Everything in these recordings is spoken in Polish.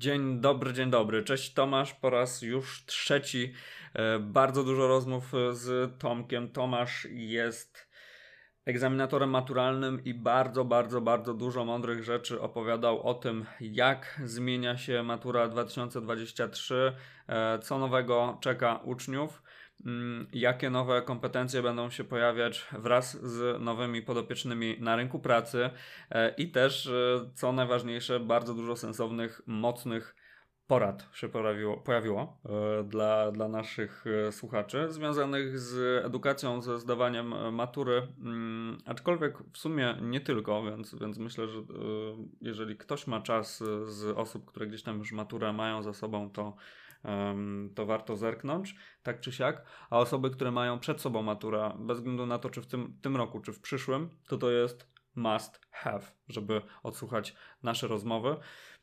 Dzień dobry, dzień dobry. Cześć Tomasz, po raz już trzeci. E, bardzo dużo rozmów z Tomkiem. Tomasz jest egzaminatorem maturalnym i bardzo, bardzo, bardzo dużo mądrych rzeczy opowiadał o tym, jak zmienia się matura 2023, e, co nowego czeka uczniów. Mm, jakie nowe kompetencje będą się pojawiać wraz z nowymi podopiecznymi na rynku pracy e, i też, e, co najważniejsze, bardzo dużo sensownych, mocnych porad się pojawiło, pojawiło e, dla, dla naszych słuchaczy związanych z edukacją, ze zdawaniem matury, mm, aczkolwiek w sumie nie tylko, więc, więc myślę, że jeżeli ktoś ma czas z osób, które gdzieś tam już maturę mają za sobą, to to warto zerknąć, tak czy siak. A osoby, które mają przed sobą matura, bez względu na to, czy w tym, tym roku, czy w przyszłym, to to jest must have, żeby odsłuchać nasze rozmowy.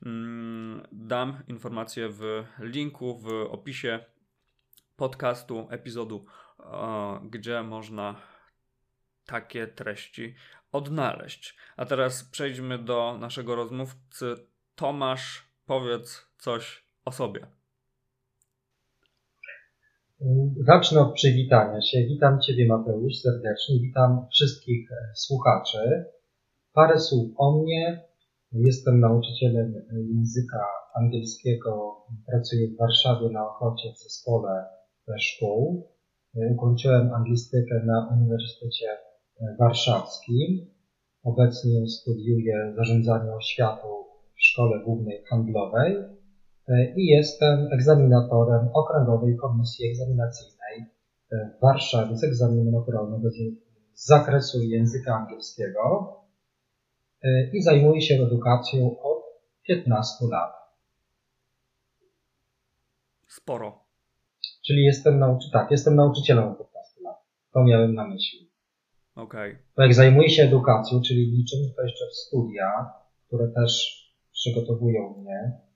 Mm, dam informację w linku w opisie podcastu, epizodu, gdzie można takie treści odnaleźć. A teraz przejdźmy do naszego rozmówcy. Tomasz, powiedz coś o sobie. Zacznę od przywitania się. Witam Ciebie Mateusz serdecznie. Witam wszystkich e, słuchaczy. Parę słów o mnie. Jestem nauczycielem języka angielskiego. Pracuję w Warszawie na Ochocie w zespole szkół. E, ukończyłem anglistykę na Uniwersytecie e, Warszawskim. Obecnie studiuję zarządzanie oświatą w Szkole Głównej Handlowej i jestem egzaminatorem Okręgowej Komisji Egzaminacyjnej w Warszawie z egzaminu maturalnego z zakresu języka angielskiego i zajmuję się edukacją od 15 lat. Sporo. Czyli jestem nauczy tak, jestem nauczycielem od 15 lat. To miałem na myśli. Okay. Bo jak zajmuję się edukacją, czyli liczę to jeszcze w studia, które też przygotowują mnie,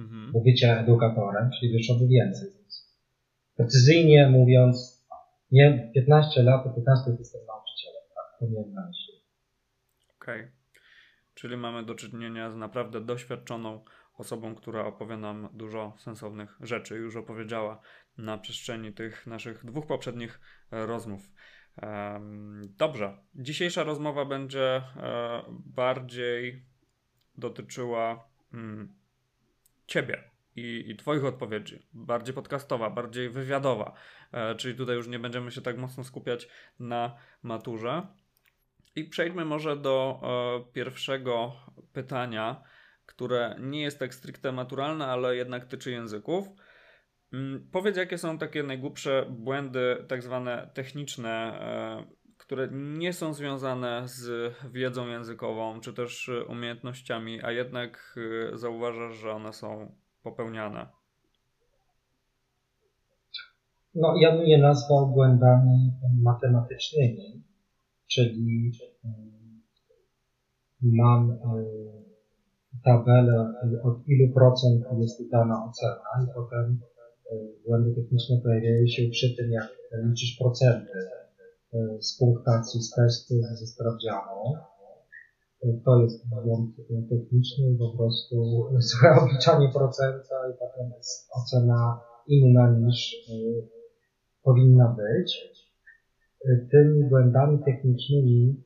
mhm. do bycia edukatorem, czyli o więcej. Precyzyjnie mówiąc, nie 15 lat, to 15 jestem nauczycielem, tak, to na myśli. Okej. Okay. Czyli mamy do czynienia z naprawdę doświadczoną osobą, która opowie nam dużo sensownych rzeczy. Już opowiedziała na przestrzeni tych naszych dwóch poprzednich e, rozmów. Dobrze. Dzisiejsza rozmowa będzie e, bardziej dotyczyła mm, ciebie i, i Twoich odpowiedzi. Bardziej podcastowa, bardziej wywiadowa. E, czyli tutaj już nie będziemy się tak mocno skupiać na maturze. I przejdźmy może do e, pierwszego pytania, które nie jest tak stricte maturalne, ale jednak tyczy języków. Mm, powiedz, jakie są takie najgłupsze błędy, tak zwane techniczne, e, które nie są związane z wiedzą językową, czy też umiejętnościami, a jednak y, zauważasz, że one są popełniane? No, ja bym je nazwał błędami matematycznymi, czyli y, mam y, tabelę, od ilu procent jest dana ocena i potem błędy techniczne pojawiają się przy tym, jak liczysz procenty z punktacji z testu ze sprawdzianu. E, to jest błąd techniczny, po prostu złe obliczanie procenta i potem jest ocena inna niż e, powinna być. Tymi błędami technicznymi,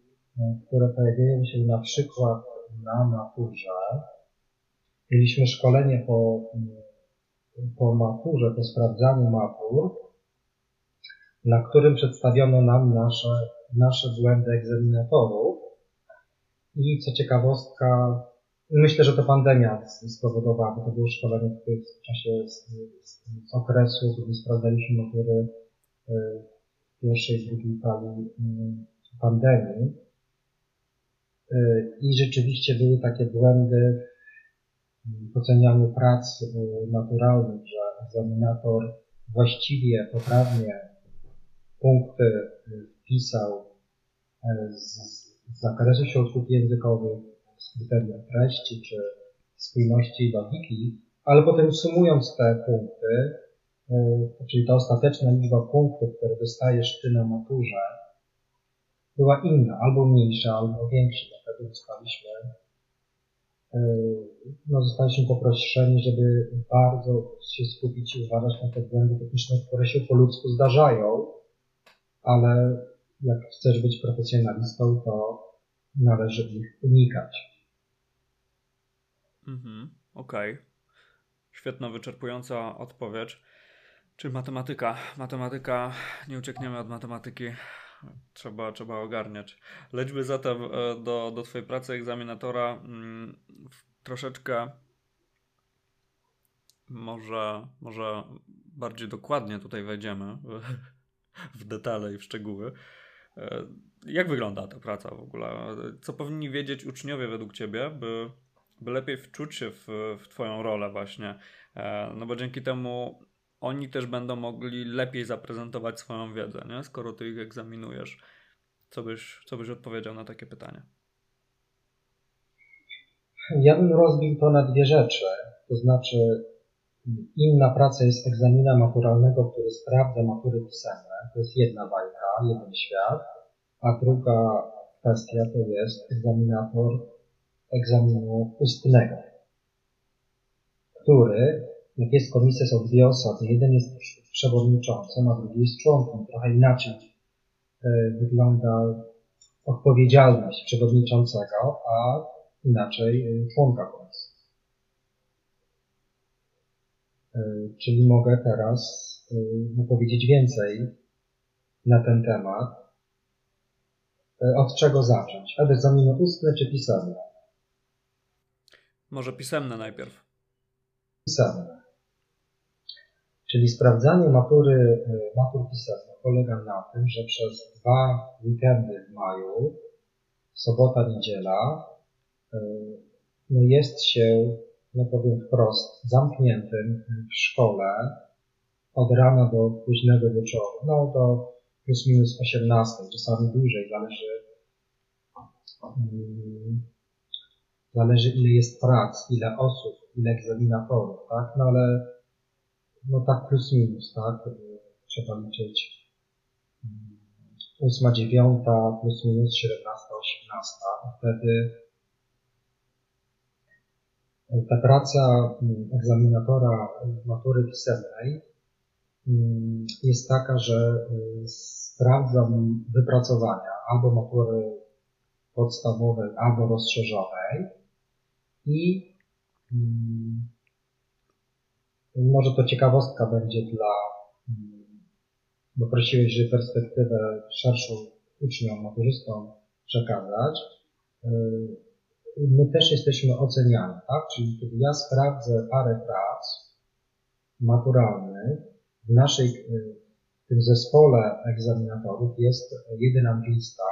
które pojawiają się na przykład na maturze, mieliśmy szkolenie po, po maturze, po sprawdzaniu matur, na którym przedstawiono nam nasze, nasze błędy egzaminatorów. I co ciekawostka, myślę, że to pandemia spowodowała, bo to było szkolenie w czasie z, z, z okresu, kiedy sprawdzaliśmy matury e, pierwszej drugiej fali mm, pandemii. E, I rzeczywiście były takie błędy w ocenianiu prac e, naturalnych, że egzaminator właściwie, poprawnie punkty y, wpisał e, z, z zakresu środków językowych, z kryterium treści czy spójności i logiki, ale potem sumując te punkty, e, czyli ta ostateczna liczba punktów, które dostajesz ty na maturze, była inna, albo mniejsza, albo większa. Dlatego dostaliśmy no, zostaliśmy poproszeni, żeby bardzo się skupić i uważać na te błędy techniczne, które się po ludzku zdarzają, ale jak chcesz być profesjonalistą, to należy ich unikać. Mhm, okej. Okay. Świetna, wyczerpująca odpowiedź. Czy matematyka? Matematyka, nie uciekniemy od matematyki. Trzeba, trzeba ogarniać. Lećmy zatem e, do, do Twojej pracy egzaminatora. Mm, troszeczkę może, może bardziej dokładnie tutaj wejdziemy w, detale i w szczegóły. E, jak wygląda ta praca w ogóle? Co powinni wiedzieć uczniowie według Ciebie, by, by lepiej wczuć się w, w Twoją rolę właśnie? E, no bo dzięki temu oni też będą mogli lepiej zaprezentować swoją wiedzę, nie? skoro Ty ich egzaminujesz. Co byś, co byś odpowiedział na takie pytanie? Ja bym rozbił to na dwie rzeczy. To znaczy, inna praca jest egzamina maturalnego, który sprawdza matury pisemne. To jest jedna bajka, jeden świat. A druga kwestia to jest egzaminator egzaminu ustnego, który, jak jest komisja, są dwie osoby. Jeden jest przewodniczącym, a drugi jest członkiem. Trochę inaczej e, wygląda odpowiedzialność przewodniczącego, a inaczej e, członka komisji. E, czyli mogę teraz mu powiedzieć więcej na ten temat. Od czego zacząć? Egzaminy ustne czy pisemne? Może pisemne najpierw. Pisemne. Czyli sprawdzanie matury, matur pisemnych polega na tym, że przez dwa weekendy w maju, sobota, niedziela, E, no jest się, no powiem wprost, zamkniętym w szkole od rana do późnego wieczoru, no do plus minus 18, czasami dłużej, zależy, um, zależy ile jest prac, ile osób, ile egzaminatorów, tak, no ale no tak plus minus, tak, trzeba liczyć 8, 9, plus minus 17, 18, wtedy ta praca mm, egzaminatora matury pisemnej mm, jest taka, że y, sprawdzam wypracowania albo matury podstawowej, albo rozszerzonej i mm, może to ciekawostka będzie dla, bo prosiłeś, żeby perspektywę szerszą uczniom, maturzystom przekazać. Y, my też jesteśmy oceniani, tak? Czyli kiedy ja sprawdzę parę prac maturalnych, w naszej, w tym zespole egzaminatorów jest jeden anglista,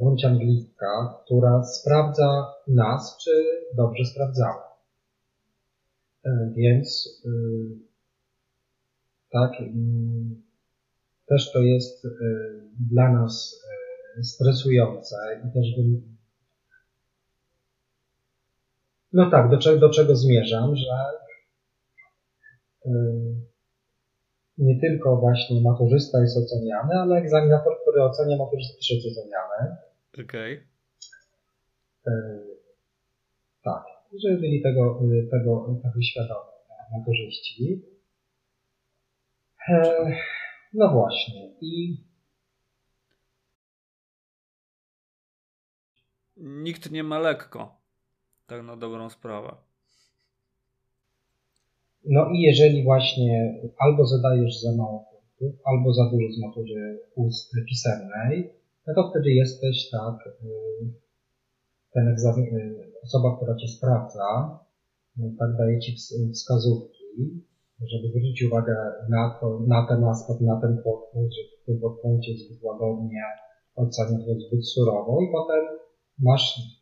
bądź anglistka, która sprawdza nas, czy dobrze sprawdzamy. Więc tak, też to jest dla nas stresujące i też no tak, do, czego, do czego zmierzam, że yy, nie tylko właśnie maturzysta jest oceniany, ale egzaminator, który ocenia maturzystę też jest oceniany. Okej. Okay. Tak, żeby byli tego, tego, tego świadomi maturzyści. Yy, no właśnie. I Nikt nie ma lekko. Tak na dobrą sprawę. No i jeżeli właśnie albo zadajesz za mało punktów, albo za dużo z matury ust pisemnej, no to wtedy jesteś tak, y, ten egzamin, y, osoba, która cię sprawdza, y, tak daje ci wskazówki, żeby zwrócić uwagę na, to, na ten aspekt, na ten podpunkt, że w tym podpunkcie zbyt łagodnie oceniać zbyt surowo i potem masz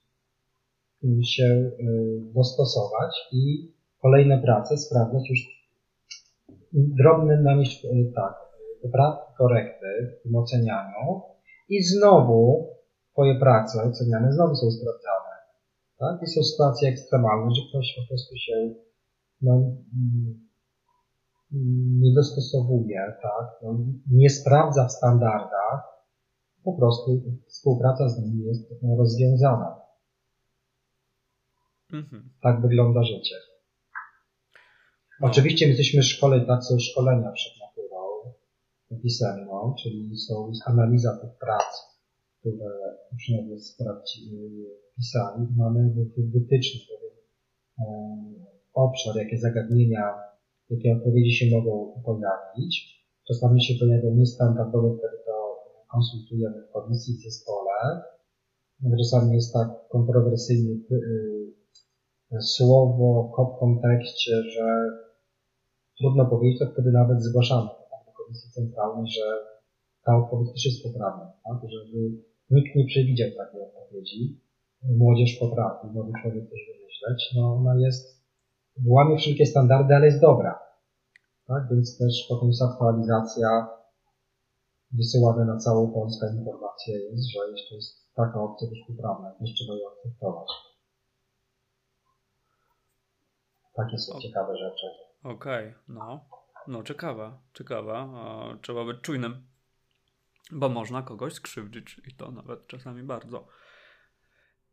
się y, dostosować i kolejne prace sprawdzać już drobny namiś, y, tak, poprawki, korekty w tym ocenianiu i znowu Twoje prace oceniane znowu są sprawdzane. Tak? I są sytuacje ekstremalne, że ktoś po prostu się no, mm, nie dostosowuje, tak? No, nie sprawdza w standardach, po prostu współpraca z nimi jest rozwiązana. Mhm. Tak wygląda życie. No. Oczywiście my jesteśmy szkoleni, tak są szkolenia przed maturą pisemną, czyli są analiza tych prac, które uczniowie pisali. Mamy wytyczne, pewien obszar, jakie zagadnienia, jakie odpowiedzi się mogą pojawić. Czasami się pojawią niestandardowe, wtedy to konsultujemy w komisji, w zespole. Czasami jest tak kontrowersyjny y, słowo w kontekście, że trudno powiedzieć, to wtedy nawet zgłaszamy tak, do Komisji Centralnej, że ta odpowiedź też jest poprawna, tak? żeby nikt nie przewidział takiej odpowiedzi. Młodzież potrafi, młody człowiek coś wymyśleć. No, ona jest, łamie wszystkie standardy, ale jest dobra. Tak? Więc też potem jest aktualizacja wysyłane na całą Polskę informacja jest, że jeszcze jest taka opcja też poprawna, też trzeba ją akceptować. Takie są ciekawe rzeczy. Okej, okay, no. No, ciekawa, ciekawa. Trzeba być czujnym, bo można kogoś skrzywdzić i to nawet czasami bardzo.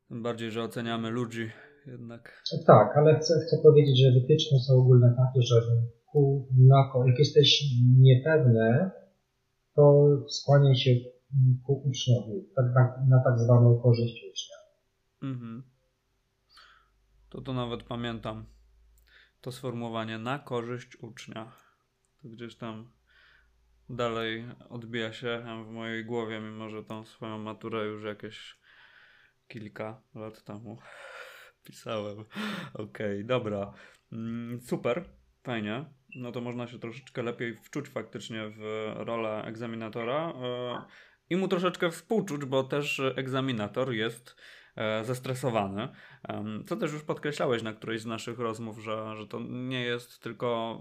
Tym bardziej, że oceniamy ludzi jednak. Tak, ale chcę, chcę powiedzieć, że wytyczne są ogólne takie, że na, jak jesteś niepewny, to skłaniaj się ku uczniowi, tak, na, na tak zwaną korzyść ucznia. Mhm. To to nawet pamiętam to sformułowanie na korzyść ucznia. To gdzieś tam dalej odbija się w mojej głowie, mimo że tą swoją maturę już jakieś kilka lat temu pisałem. Okej, okay, dobra. Mm, super, fajnie. No to można się troszeczkę lepiej wczuć faktycznie w rolę egzaminatora e, i mu troszeczkę współczuć, bo też egzaminator jest zestresowany. Co też już podkreślałeś na którejś z naszych rozmów, że, że to nie jest tylko,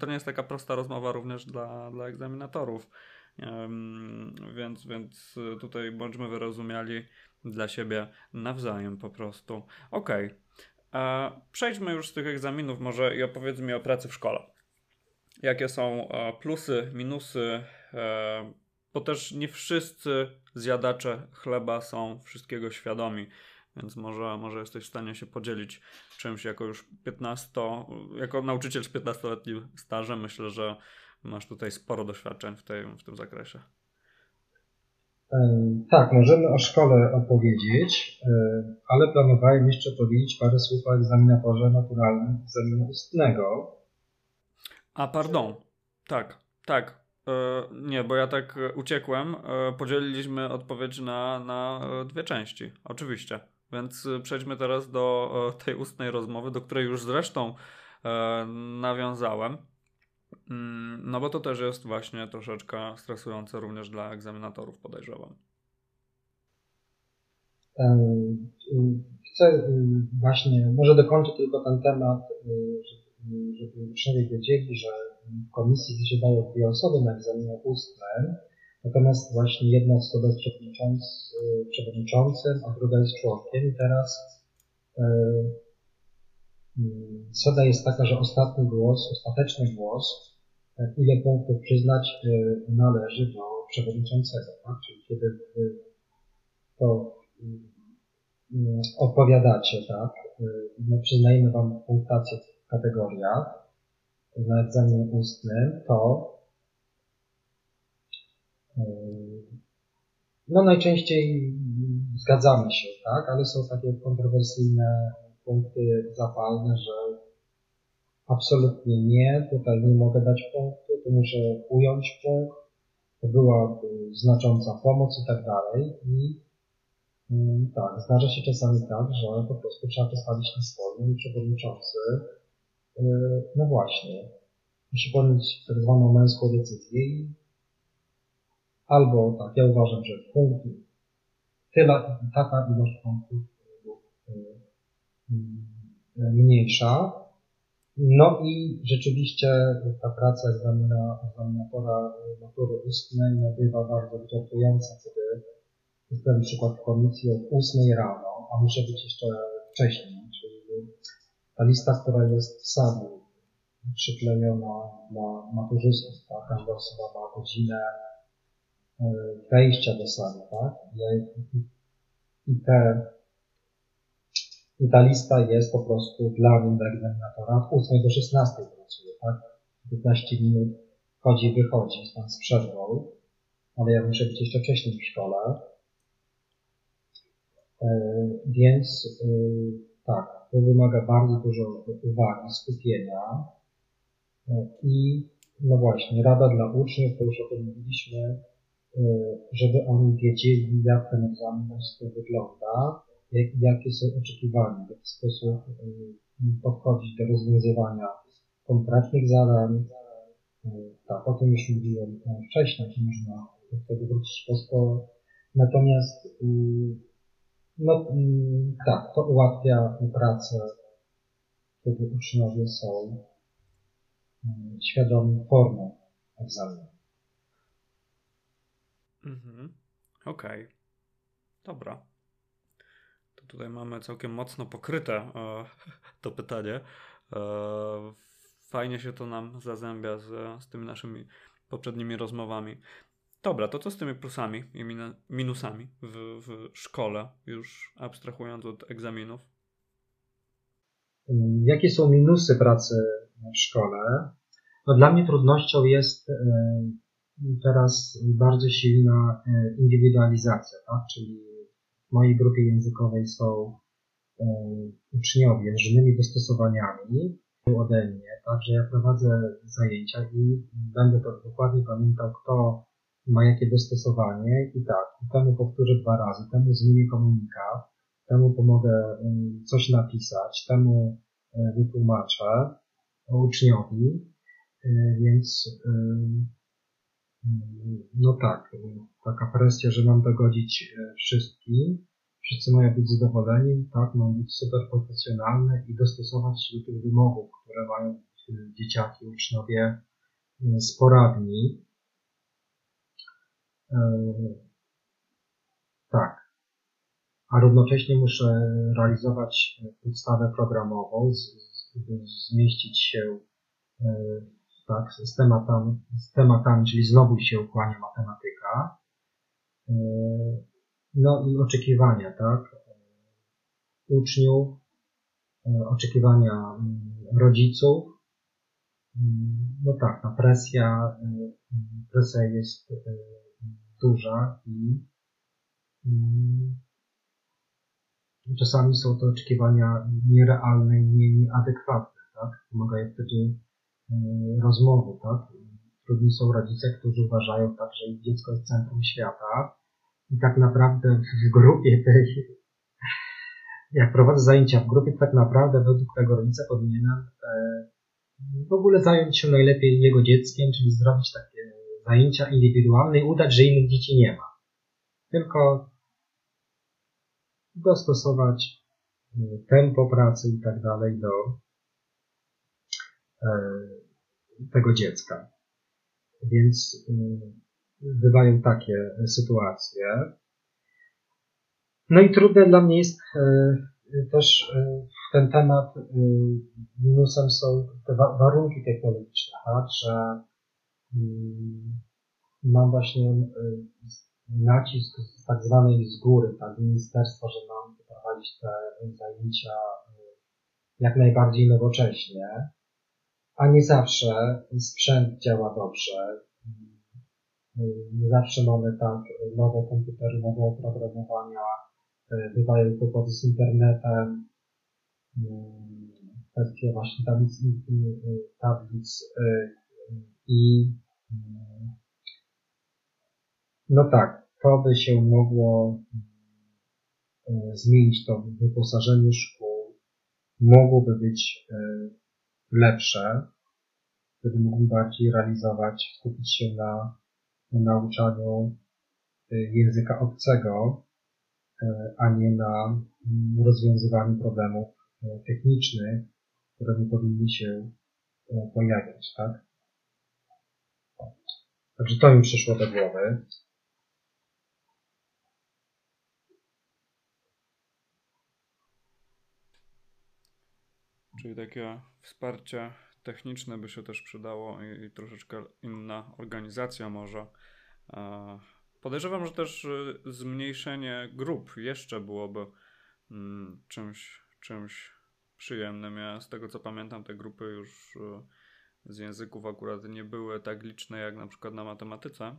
to nie jest taka prosta rozmowa również dla, dla egzaminatorów. Więc, więc tutaj bądźmy wyrozumiali dla siebie nawzajem po prostu. Okej. Okay. Przejdźmy już z tych egzaminów może i opowiedz mi o pracy w szkole. Jakie są e, plusy, minusy e, bo też nie wszyscy zjadacze chleba są wszystkiego świadomi, więc może, może jesteś w stanie się podzielić czymś jako już 15, jako nauczyciel z 15-letnim stażem. Myślę, że masz tutaj sporo doświadczeń w, tej, w tym zakresie. Tak, możemy o szkole opowiedzieć, ale planowałem jeszcze powiedzieć parę słów o egzaminatorze naturalnym egzaminu ustnego. A pardon, tak, tak. E, nie, bo ja tak e, uciekłem. E, podzieliliśmy odpowiedź na, na dwie części, oczywiście. Więc przejdźmy teraz do tej ustnej rozmowy, do której już zresztą nawiązałem. Mm, no bo to też jest właśnie troszeczkę stresujące również dla egzaminatorów, podejrzewam. Chcę właśnie, może dokończę tylko ten temat, żeby uczniowie wiedzieli, że w komisji zasiadają dwie osoby na egzaminie ustnym, natomiast właśnie jedna osoba jest przewodniczący, przewodniczącym, a druga jest członkiem. I teraz zasada jest taka, że ostatni głos, ostateczny głos, ile punktów przyznać należy do przewodniczącego, tak? Czyli kiedy to odpowiadacie, tak? My przyznajemy Wam punktację w kategoriach, na ustnym, to yy, no najczęściej zgadzamy się, tak, ale są takie kontrowersyjne punkty zapalne, że absolutnie nie, tutaj nie mogę dać punktu, tu muszę ująć punkt, to była znacząca pomoc i tak dalej. I yy, tak, zdarza się czasami tak, że po prostu trzeba postawić na swoim i przewodniczący no właśnie, musi podjąć tak zwaną męską decyzję i albo tak, ja uważam, że punkt, tyle, taka ilość punktów e, e, mniejsza. No i rzeczywiście ta praca egzamina, egzaminatora matury ustnej no, bywa bardzo wyczerpująca, kiedy jestem na przykład w komisji od 8 rano, a muszę być jeszcze wcześniej, czyli ta lista, która jest w sali przyklejona dla maturzystów, tak? Każda osoba ma godzinę e, wejścia do sali, tak? I te I ta lista jest po prostu dla mnie, dla egzaminatora od 8 do 16 pracuje, tak? 15 minut chodzi, wychodzi, stąd z przerwą, ale ja muszę być jeszcze wcześniej w szkole. E, więc e, tak, to wymaga bardzo dużo uwagi, skupienia e, i no właśnie, rada dla uczniów, to już o tym mówiliśmy, żeby oni wiedzieli, jak ten egzamin wygląda, jak, jakie są oczekiwania, w jaki sposób podchodzić do rozwiązywania konkretnych zadań. Tak, o tym już mówiłem wcześniej, można do tego wrócić po Natomiast no tak, to ułatwia pracę, kiedy uczniowie są świadomi formy egzaminu. Mhm. Okej. Okay. Dobra. To tutaj mamy całkiem mocno pokryte e, to pytanie. E, fajnie się to nam zazębia z, z tymi naszymi poprzednimi rozmowami. Dobra, to co z tymi plusami i minusami w, w szkole, już abstrahując od egzaminów? Jakie są minusy pracy w szkole? No dla mnie trudnością jest e, teraz bardzo silna e, indywidualizacja, tak? czyli w mojej grupie językowej są e, uczniowie z różnymi dostosowaniami ode mnie, także ja prowadzę zajęcia i będę to dokładnie pamiętał, kto ma jakie dostosowanie i tak, temu powtórzę dwa razy, temu zmienię komunikat, temu pomogę coś napisać, temu wytłumaczę uczniowi, więc no tak, taka presja, że mam dogodzić e, wszystkim, wszyscy mają być zadowoleni, tak, mam być super profesjonalny i dostosować się do tych wymogów, które mają e, dzieciaki, uczniowie e, sporadni. Tak. A równocześnie muszę realizować podstawę programową, zmieścić się tak, z tematami, z tematami, czyli znowu się ukłania matematyka. E, no i oczekiwania, tak, uczniów, oczekiwania mm, rodziców. No tak, ta presja, presja jest duża i mm, czasami są to oczekiwania nierealne i nieadekwatne, tak? Pomagają wtedy E, rozmowy, tak? Trudni są rodzice, którzy uważają tak, że ich dziecko jest centrum świata i tak naprawdę w grupie tej, jak prowadzę zajęcia w grupie, tak naprawdę według tego rodzica powinienem e, w ogóle zająć się najlepiej jego dzieckiem, czyli zrobić takie zajęcia indywidualne i udać, że innych dzieci nie ma. Tylko dostosować e, tempo pracy i tak dalej do, E, tego dziecka. Więc e, bywają takie sytuacje. No i trudne dla mnie jest też ten temat, minusem są te warunki technologiczne, tak, że mam właśnie nacisk z tak zwanej z góry, tak, ministerstwa, że mam prowadzić te zajęcia jak najbardziej nowocześnie, a nie zawsze sprzęt działa dobrze. Nie zawsze mamy tak nowe komputery, nowe oprogramowania, bywają kłopoty z internetem, kwestie właśnie tablic, tablic i no tak, to by się mogło zmienić to wyposażenie szkół, mogłoby być lepsze, wtedy mógłbym bardziej realizować, skupić się na, nauczaniu y, języka obcego, y, a nie na mm, rozwiązywaniu problemów technicznych, które nie powinny się pojawiać, tak? Także to mi przyszło do głowy. Czyli takie wsparcie techniczne by się też przydało i, i troszeczkę inna organizacja może. E, podejrzewam, że też e, zmniejszenie grup jeszcze byłoby mm, czymś, czymś przyjemnym. Ja z tego co pamiętam, te grupy już z języków akurat nie były tak liczne jak na przykład na matematyce.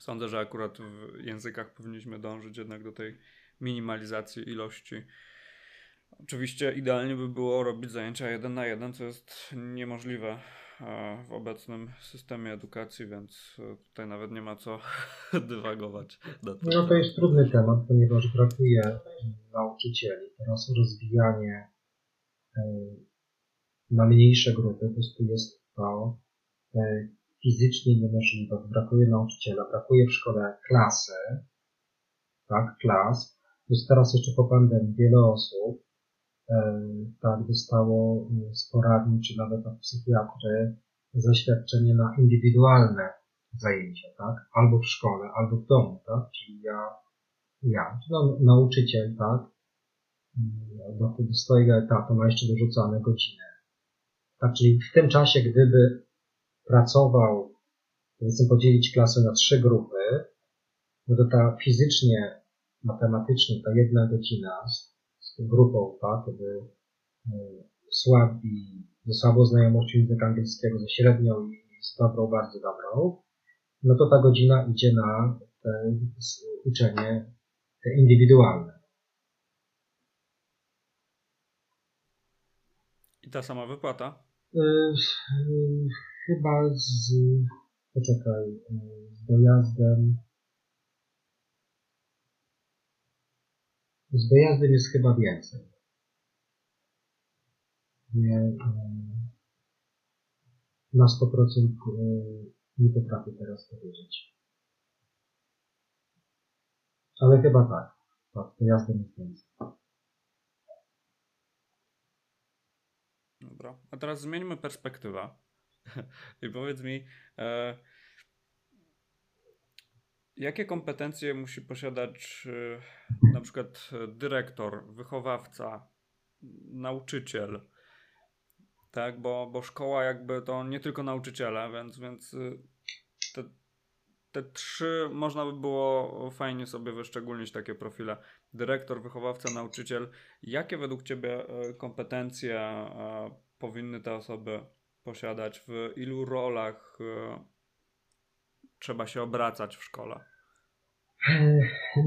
Sądzę, że akurat w językach powinniśmy dążyć jednak do tej minimalizacji ilości. Oczywiście idealnie by było robić zajęcia jeden na jeden, co jest niemożliwe e, w obecnym systemie edukacji, więc e, tutaj nawet nie ma co dywagować. No to jest trudny temat, ponieważ brakuje nauczycieli. Teraz rozwijanie e, na mniejsze grupy po prostu jest to fizycznie niemożliwe. Brakuje nauczyciela, brakuje w szkole klasy, tak, klas. Plus teraz jeszcze po pandemii wiele osób e, tak dostało e, z poradni, czy nawet od psychiatry zaświadczenie na indywidualne zajęcia, tak? Albo w szkole, albo w domu, tak? Czyli ja, ja, no, nauczyciel, tak? Mm, do, do swojego etatu ma jeszcze dorzucane godziny. Tak, czyli w tym czasie, gdyby pracował, powiedzmy podzielić klasę na trzy grupy, no to ta fizycznie, matematycznie ta jedna godzina z, tą grupą, tak, kiedy y, słabi, ze słabą znajomością języka angielskiego, ze średnią i z dobrą, bardzo dobrą, no to ta godzina idzie na te uczenie indywidualne. I ta sama wypłata? Y, chyba z, poczekaj, e, z dojazdem, z dojazdem jest chyba więcej. Nie, e, na 100% e, nie potrafię teraz powiedzieć. Ale chyba tak. Tak, dojazdem jest więcej. Dobra, a teraz zmieńmy perspektywę. I powiedz mi, e, jakie kompetencje musi posiadać e, na przykład dyrektor, wychowawca, nauczyciel? Tak, bo, bo szkoła jakby to nie tylko nauczyciele, więc, więc y, te, te trzy można by było fajnie sobie wyszczególnić takie profile. Dyrektor, wychowawca, nauczyciel. Jakie według Ciebie e, kompetencje e, powinny te osoby posiadać, w ilu rolach e, trzeba się obracać w szkole?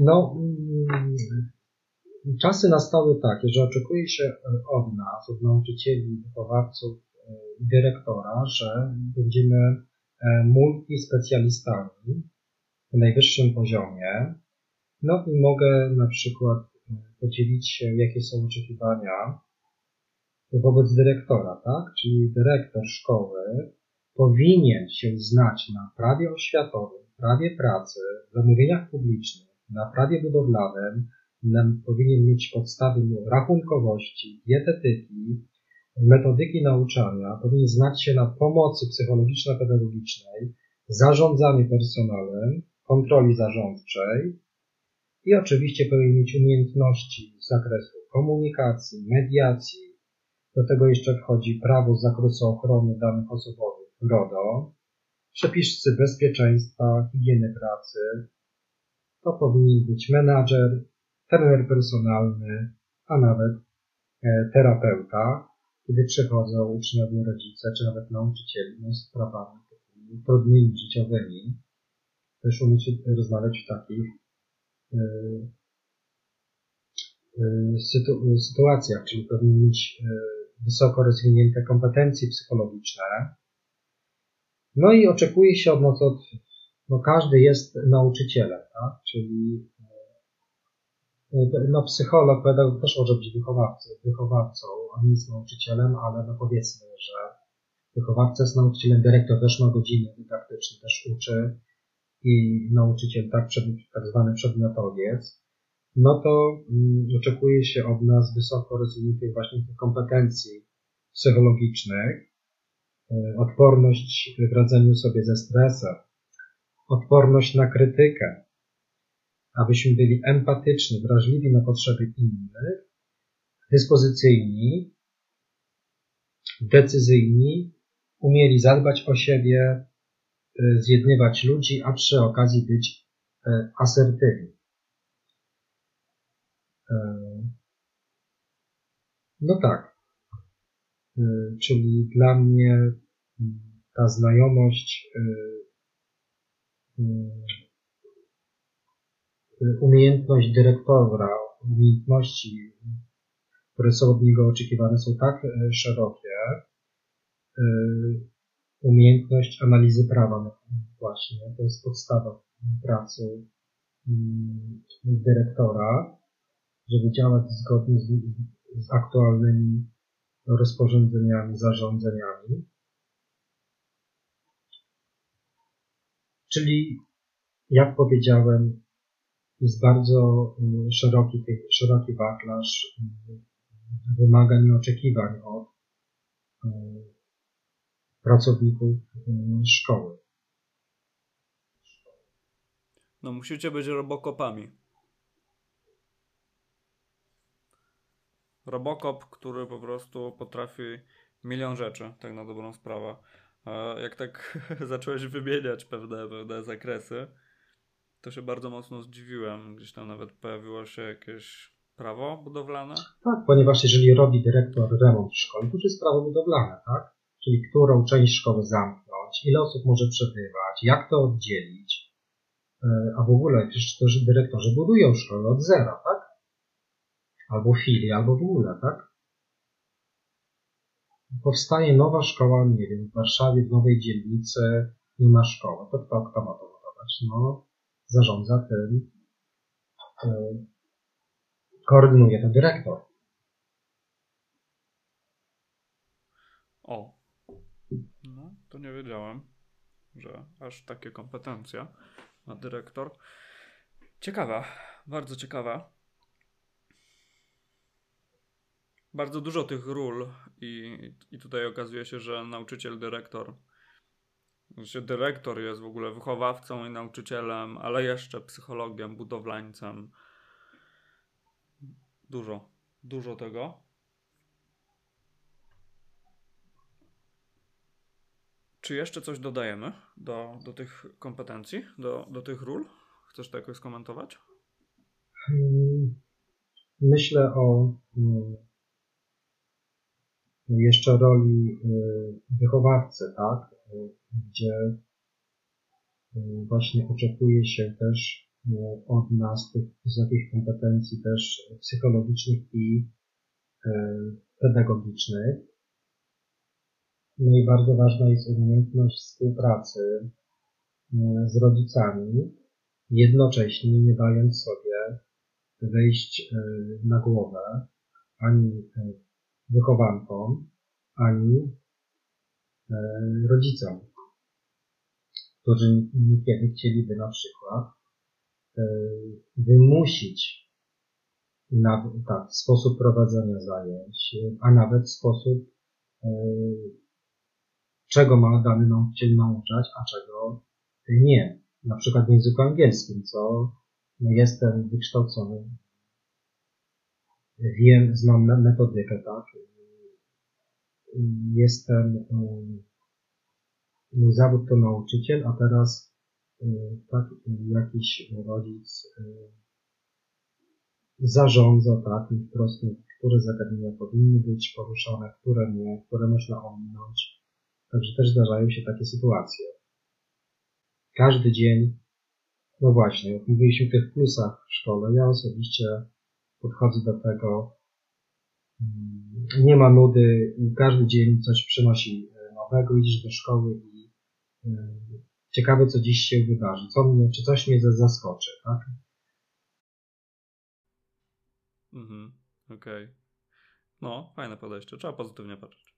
No, mm, czasy nastały takie, że oczekuje się od nas, od nauczycieli, wychowawców e, dyrektora, że będziemy e, multispecjalistami w najwyższym poziomie. No i mogę na przykład podzielić się, jakie są oczekiwania wobec dyrektora, tak? Czyli dyrektor szkoły powinien się znać na prawie oświatowym, prawie pracy, zamówieniach publicznych, na prawie budowlanym, powinien mieć podstawy rachunkowości, dietetyki, metodyki nauczania, powinien znać się na pomocy psychologiczno-pedagogicznej, zarządzaniu personelem, kontroli zarządczej i oczywiście powinien mieć umiejętności z zakresu komunikacji, mediacji, do tego jeszcze wchodzi prawo z zakresu ochrony danych osobowych RODO, przepisy bezpieczeństwa, higieny pracy. To powinien być menadżer, trener personalny, a nawet e, terapeuta, kiedy przychodzą uczniowie, rodzice, czy nawet nauczycieli no, z sprawami trudnymi życiowymi. Też umieć rozmawiać w takich e, sytu, sytuacjach, czyli powinien mieć wysoko rozwinięte kompetencje psychologiczne. No i oczekuje się od nas, od, no każdy jest nauczycielem, tak? czyli e, no psycholog, pedagog też może być wychowawcą, wychowawcą, on jest nauczycielem, ale no powiedzmy, że wychowawca jest nauczycielem, dyrektor też ma godziny dydaktyczne, też uczy i nauczyciel tak, przed, tak zwany przedmiotowiec no to mm, oczekuje się od nas wysoko rozwiniętych właśnie tych kompetencji psychologicznych, e, odporność w radzeniu sobie ze stresem, odporność na krytykę, abyśmy byli empatyczni, wrażliwi na potrzeby innych, dyspozycyjni, decyzyjni, umieli zadbać o siebie, e, zjednywać ludzi, a przy okazji być e, asertywni. No tak. Czyli dla mnie ta znajomość umiejętność dyrektora, umiejętności, które są od niego oczekiwane, są tak e, szerokie. E, umiejętność analizy prawa właśnie, to jest podstawa pracy dyrektora, żeby działać zgodnie z, z aktualnymi rozporządzeniami, zarządzeniami. Czyli, jak powiedziałem, jest bardzo mm, szeroki, szeroki wachlarz mm, wymagań i oczekiwań od mm, pracowników szkoły. No musicie być robokopami. Robokop, który po prostu potrafi milion rzeczy, tak na dobrą sprawę. Jak tak zacząłeś wymieniać pewne, pewne zakresy, to się bardzo mocno zdziwiłem. Gdzieś tam nawet pojawiło się jakieś prawo budowlane. Tak, ponieważ jeżeli robi dyrektor remont w szkole, to już jest prawo budowlane, tak? Czyli którą część szkoły zamknąć, ile osób może przebywać, jak to oddzielić. E, a w ogóle przecież to, że dyrektorzy budują szkołę od zera, tak? Albo filię, albo w ogóle, tak? Powstaje nowa szkoła, nie wiem, w Warszawie, w nowej dzielnicy nie ma szkoły. To kto, kto ma to budować? No, zarządza tym, e, koordynuje to dyrektor. O, no to nie wiedziałem, że aż takie kompetencje ma dyrektor. Ciekawa, bardzo ciekawa. Bardzo dużo tych ról i, i tutaj okazuje się, że nauczyciel, dyrektor że dyrektor jest w ogóle wychowawcą i nauczycielem, ale jeszcze psychologiem, budowlańcem. Dużo, dużo tego. Czy jeszcze coś dodajemy do, do tych kompetencji, do, do tych ról? Chcesz to jakoś skomentować? Hmm, myślę o hmm, jeszcze roli hmm, wychowawcy, tak? gdzie y, właśnie oczekuje się też y, od nas tych wysokich kompetencji też psychologicznych i y, pedagogicznych. No i bardzo ważna jest umiejętność współpracy z rodzicami, jednocześnie nie dając sobie wejść na głowę ani wychowankom, ani rodzicom którzy niekiedy chcieliby na przykład e, wymusić na, tak, sposób prowadzenia zajęć, a nawet sposób, e, czego ma dany nauczyciel nauczać, a czego nie. Na przykład w języku angielskim, co no jestem wykształcony, wiem, znam metodykę, tak, jestem mój zawód to nauczyciel, a teraz y, tak jakiś rodzic y, zarządza tak i wprost które zagadnienia powinny być poruszone, które nie, które można ominąć. Także też zdarzają się takie sytuacje. Każdy dzień, no właśnie, jak mówiliśmy o tych plusach w szkole, ja osobiście podchodzę do tego, mm, nie ma nudy, każdy dzień coś przynosi e, nowego, idziesz do szkoły i ciekawe, co dziś się wydarzy, co mnie, czy coś mnie zaskoczy, tak? Mhm, okej. Okay. No, fajne podejście, trzeba pozytywnie patrzeć.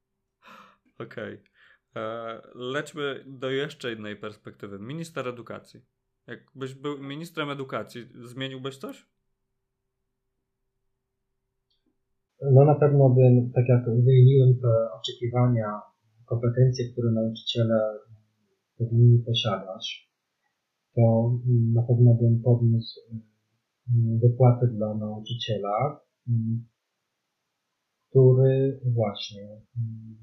okej. Okay. E, lećmy do jeszcze innej perspektywy. Minister edukacji. Jakbyś był ministrem edukacji, zmieniłbyś coś? No na pewno bym, tak jak wymieniłem te oczekiwania kompetencje, które nauczyciele powinni posiadać, to na pewno bym podniósł mm, wypłaty dla nauczyciela, mm, który właśnie, mm,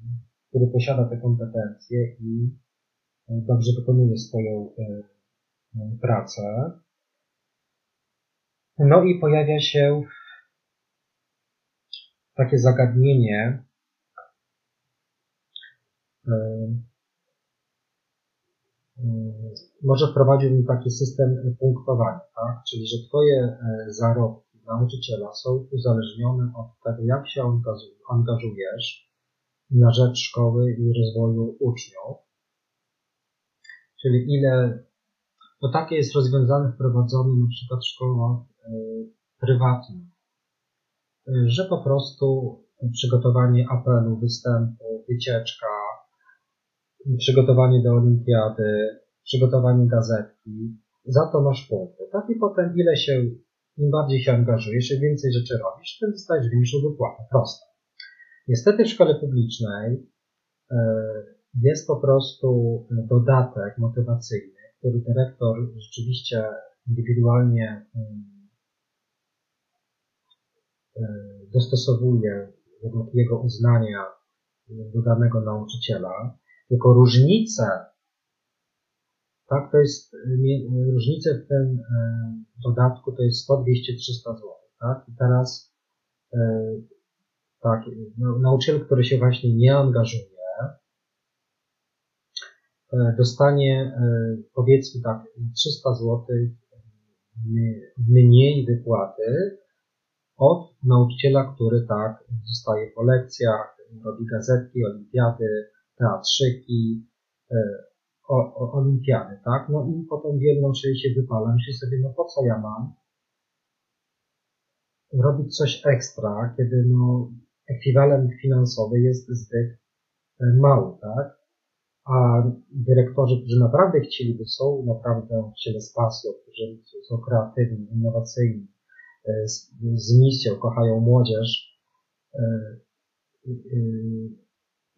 który posiada te kompetencje i e, dobrze wykonuje swoją e, pracę. No i pojawia się takie zagadnienie może wprowadziłbym taki system punktowania, tak? czyli że Twoje zarobki nauczyciela są uzależnione od tego, jak się angażujesz na rzecz szkoły i rozwoju uczniów. Czyli ile, to takie jest rozwiązane, wprowadzone na przykład w szkołach prywatnych, że po prostu przygotowanie apelu, występu, wycieczka, przygotowanie do olimpiady, przygotowanie gazetki, za to masz punkty. Tak i potem ile się, im bardziej się angażujesz, im więcej rzeczy robisz, tym dostajesz większą dopłatę. Proste. Niestety w szkole publicznej e, jest po prostu dodatek motywacyjny, który dyrektor rzeczywiście indywidualnie e, dostosowuje według jego uznania do danego nauczyciela, tylko różnice, tak, to jest, różnice w tym e, dodatku to jest 100, 200, 300 zł, tak, i teraz, e, tak, nauczyciel, który się właśnie nie angażuje, e, dostanie, powiedzmy tak, 300 zł mniej wypłaty od nauczyciela, który tak zostaje po lekcjach, robi gazetki, olimpiady, teatrzyki, e, o, o, olimpiady, tak? No i potem w jedną się wypala. Myślę sobie, no po co ja mam robić coś ekstra, kiedy no ekwiwalent finansowy jest zbyt e, mały, tak? A dyrektorzy, którzy naprawdę chcieliby, są naprawdę chcieli z pasją, którzy są kreatywni, innowacyjni, z, z misją, kochają młodzież,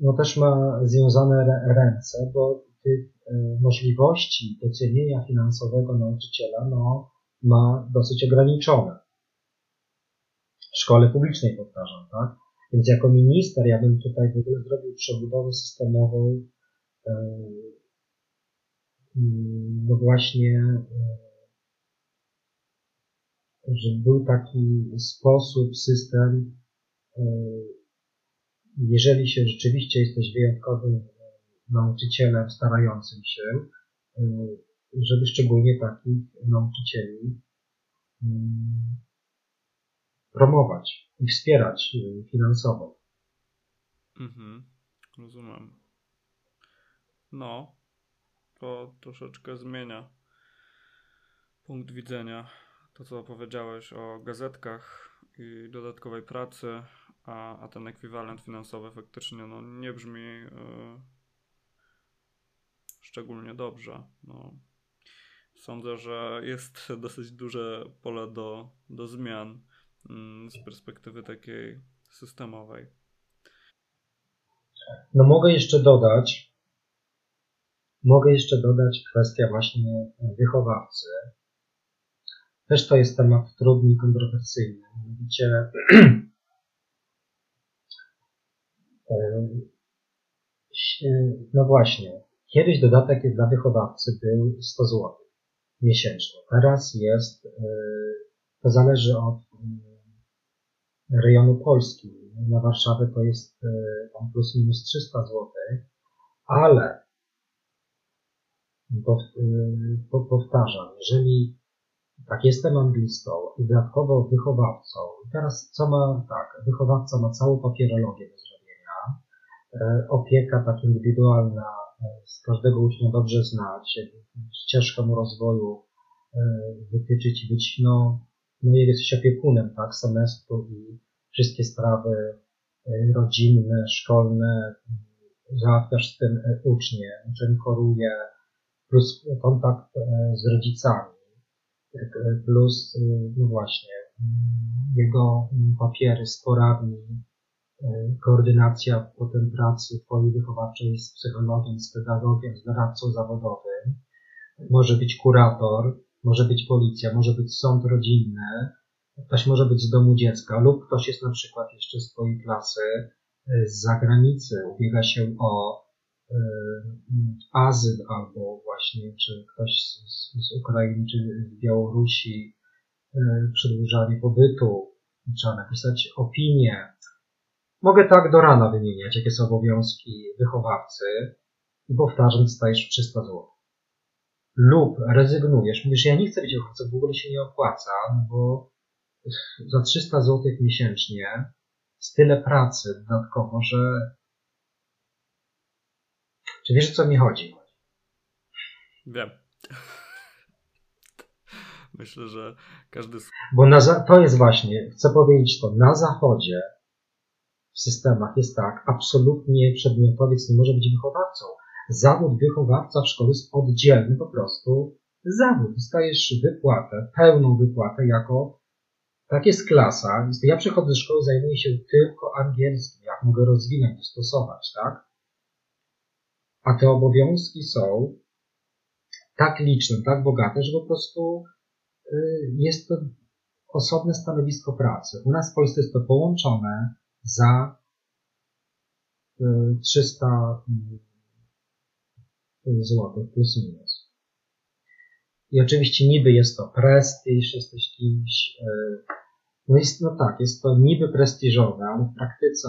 no też ma związane ręce, bo tych e, możliwości docenienia finansowego nauczyciela no, ma dosyć ograniczone. W szkole publicznej powtarzam, tak? Więc jako minister ja bym tutaj w ogóle zrobił przebudowę systemową e, no właśnie e, żeby był taki sposób, system jeżeli się rzeczywiście jesteś wyjątkowym e, nauczycielem starającym się, e, żeby szczególnie takich nauczycieli mm, promować i wspierać e, finansowo. Mhm, rozumiem. No, to troszeczkę zmienia punkt widzenia. To, co opowiedziałeś o gazetkach i dodatkowej pracy, a, a ten ekwiwalent finansowy faktycznie no, nie brzmi y, szczególnie dobrze. No. Sądzę, że jest dosyć duże pole do, do zmian y, z perspektywy takiej systemowej. No mogę jeszcze dodać, mogę jeszcze dodać kwestia właśnie wychowawcy. Też to jest temat trudny i kontrowersyjny. Mianowicie No właśnie, kiedyś dodatek dla wychowawcy był 100 zł miesięcznie. Teraz jest, to zależy od rejonu Polski. Na Warszawę to jest tam plus minus 300 zł, ale powtarzam, jeżeli tak jestem anglistą i dodatkowo wychowawcą, teraz co ma, tak, wychowawca ma całą papierologię do E, opieka taka indywidualna, e, z każdego ucznia dobrze znać, ścieżkę mu rozwoju e, wytyczyć i być, no, no jesteś opiekunem, tak, semestru i wszystkie sprawy rodzinne, szkolne, załatwiasz z tym ucznie, uczeń choruje, plus kontakt z rodzicami, plus, no właśnie, jego papiery z poradni, E, koordynacja potem pracy twojej wychowawczej z psychologiem, z pedagogiem, z doradcą zawodowym. Może być kurator, może być policja, może być sąd rodzinny, ktoś może być z domu dziecka lub ktoś jest na przykład jeszcze z twojej klasy e, z zagranicy, ubiega się o e, azyl albo właśnie, czy ktoś z, z Ukrainy, czy z Białorusi, przedłużanie pobytu, trzeba napisać opinię, Mogę tak do rana wymieniać, jakie są obowiązki wychowawcy i powtarzam, dostajesz 300 zł. Lub rezygnujesz, mówisz, ja nie chcę być wychowawcą, w ogóle się nie opłaca, no bo za 300 zł miesięcznie jest tyle pracy dodatkowo, że... Czy wiesz, o co mi chodzi? Wiem. Myślę, że każdy. Bo na, to jest właśnie, chcę powiedzieć to, na zachodzie w systemach jest tak, absolutnie przedmiotowiec nie może być wychowawcą. Zawód wychowawca w szkole jest oddzielny po prostu zawód. Dostajesz wypłatę, pełną wypłatę jako, tak jest klasa. Ja przychodzę do szkoły, zajmuję się tylko angielskim, jak mogę rozwinąć, dostosować, tak? A te obowiązki są tak liczne, tak bogate, że po prostu y, jest to osobne stanowisko pracy. U nas w Polsce jest to połączone za 300 y, zł plus minus. I oczywiście niby jest to prestiż, jesteś kimś, y, no jest, no tak, jest to niby prestiżowe, ale w praktyce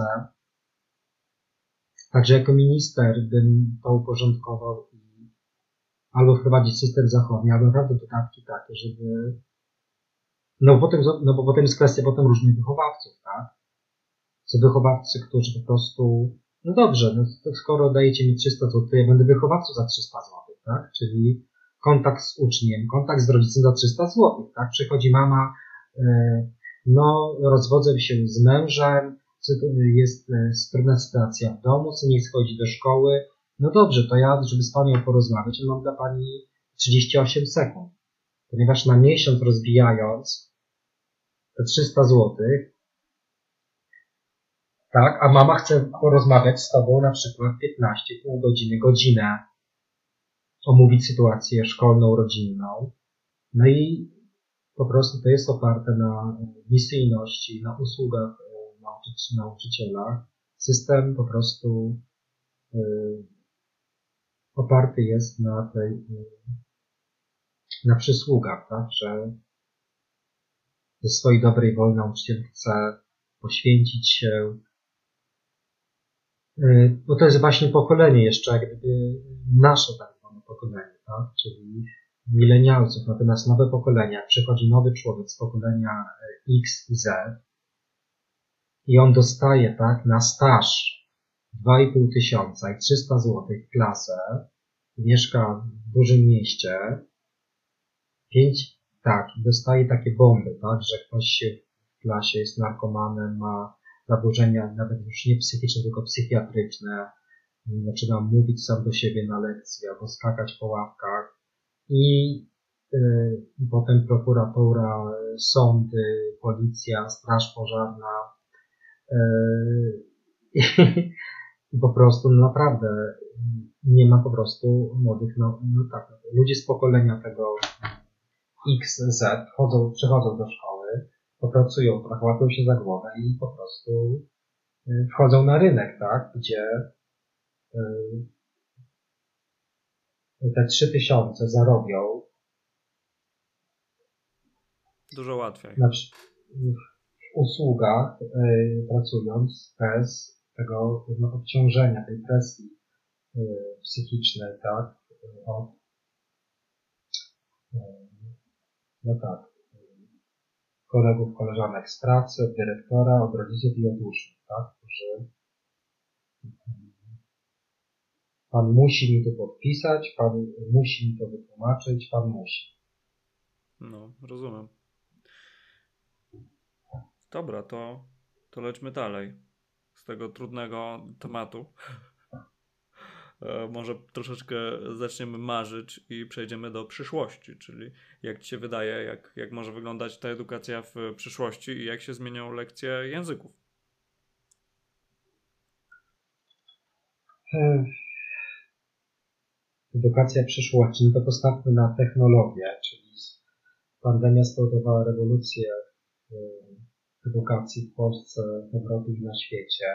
także jako minister bym to uporządkował albo wprowadzić system zachodni, albo naprawdę dodatki takie, żeby no, potem, no bo potem jest kwestia potem różnych wychowawców, tak? Są wychowawcy, którzy po prostu, no dobrze, no to skoro dajecie mi 300 zł, to ja będę wychowawcą za 300 zł, tak? Czyli kontakt z uczniem, kontakt z rodzicem za 300 zł, tak? Przychodzi mama, e, no rozwodzę się z mężem, jest e, trudna sytuacja w domu, syn nie schodzi do szkoły, no dobrze, to ja, żeby z Panią porozmawiać, mam dla Pani 38 sekund. Ponieważ na miesiąc rozbijając te 300 zł, tak, a mama chce porozmawiać z Tobą na przykład 15, pół godziny, godzinę, omówić sytuację szkolną, rodzinną. No i po prostu to jest oparte na misyjności, na usługach e, nauczyciela. System po prostu e, oparty jest na tej, na przysługach, tak, że ze swojej dobrej woli nauczyciel chce poświęcić się, y, bo to jest właśnie pokolenie jeszcze, jak gdyby nasze tak zwane pokolenie, tak, czyli milenialców, natomiast nowe pokolenie, jak przychodzi nowy człowiek z pokolenia X i Z i on dostaje, tak, na staż 2,5 tysiąca i 300 zł klasę, mieszka w dużym mieście, 5, tak, dostaje takie bomby, tak, że ktoś w klasie jest narkomanem, ma zaburzenia nawet już nie psychiczne, tylko psychiatryczne, zaczyna mówić sam do siebie na lekcji albo skakać po ławkach. I y, potem prokuratura, sądy, policja, straż pożarna. Y, I po prostu no naprawdę nie ma po prostu młodych, no, no tak, ludzie z pokolenia tego XZ chodzą, przychodzą do szkoły, popracują trochę, łapią się za głowę i po prostu y, wchodzą na rynek, tak, gdzie y, te trzy tysiące zarobią dużo łatwiej. Usługach y, pracując bez tego no, obciążenia, tej presji y, psychicznej, tak, od, y, no tak, kolegów, koleżanek z pracy, od dyrektora, od rodziców i od uczniów, tak, którzy Pan musi mi to podpisać, Pan musi mi to wytłumaczyć, Pan musi. No, rozumiem. Dobra, to, to lećmy dalej z tego trudnego tematu. E, może troszeczkę zaczniemy marzyć i przejdziemy do przyszłości, czyli jak Ci się wydaje, jak, jak może wyglądać ta edukacja w przyszłości i jak się zmienią lekcje języków? Hmm. Edukacja przyszłości, no to postawmy na technologię, czyli pandemia spowodowała rewolucję w edukacji w Polsce, w Europie i na świecie,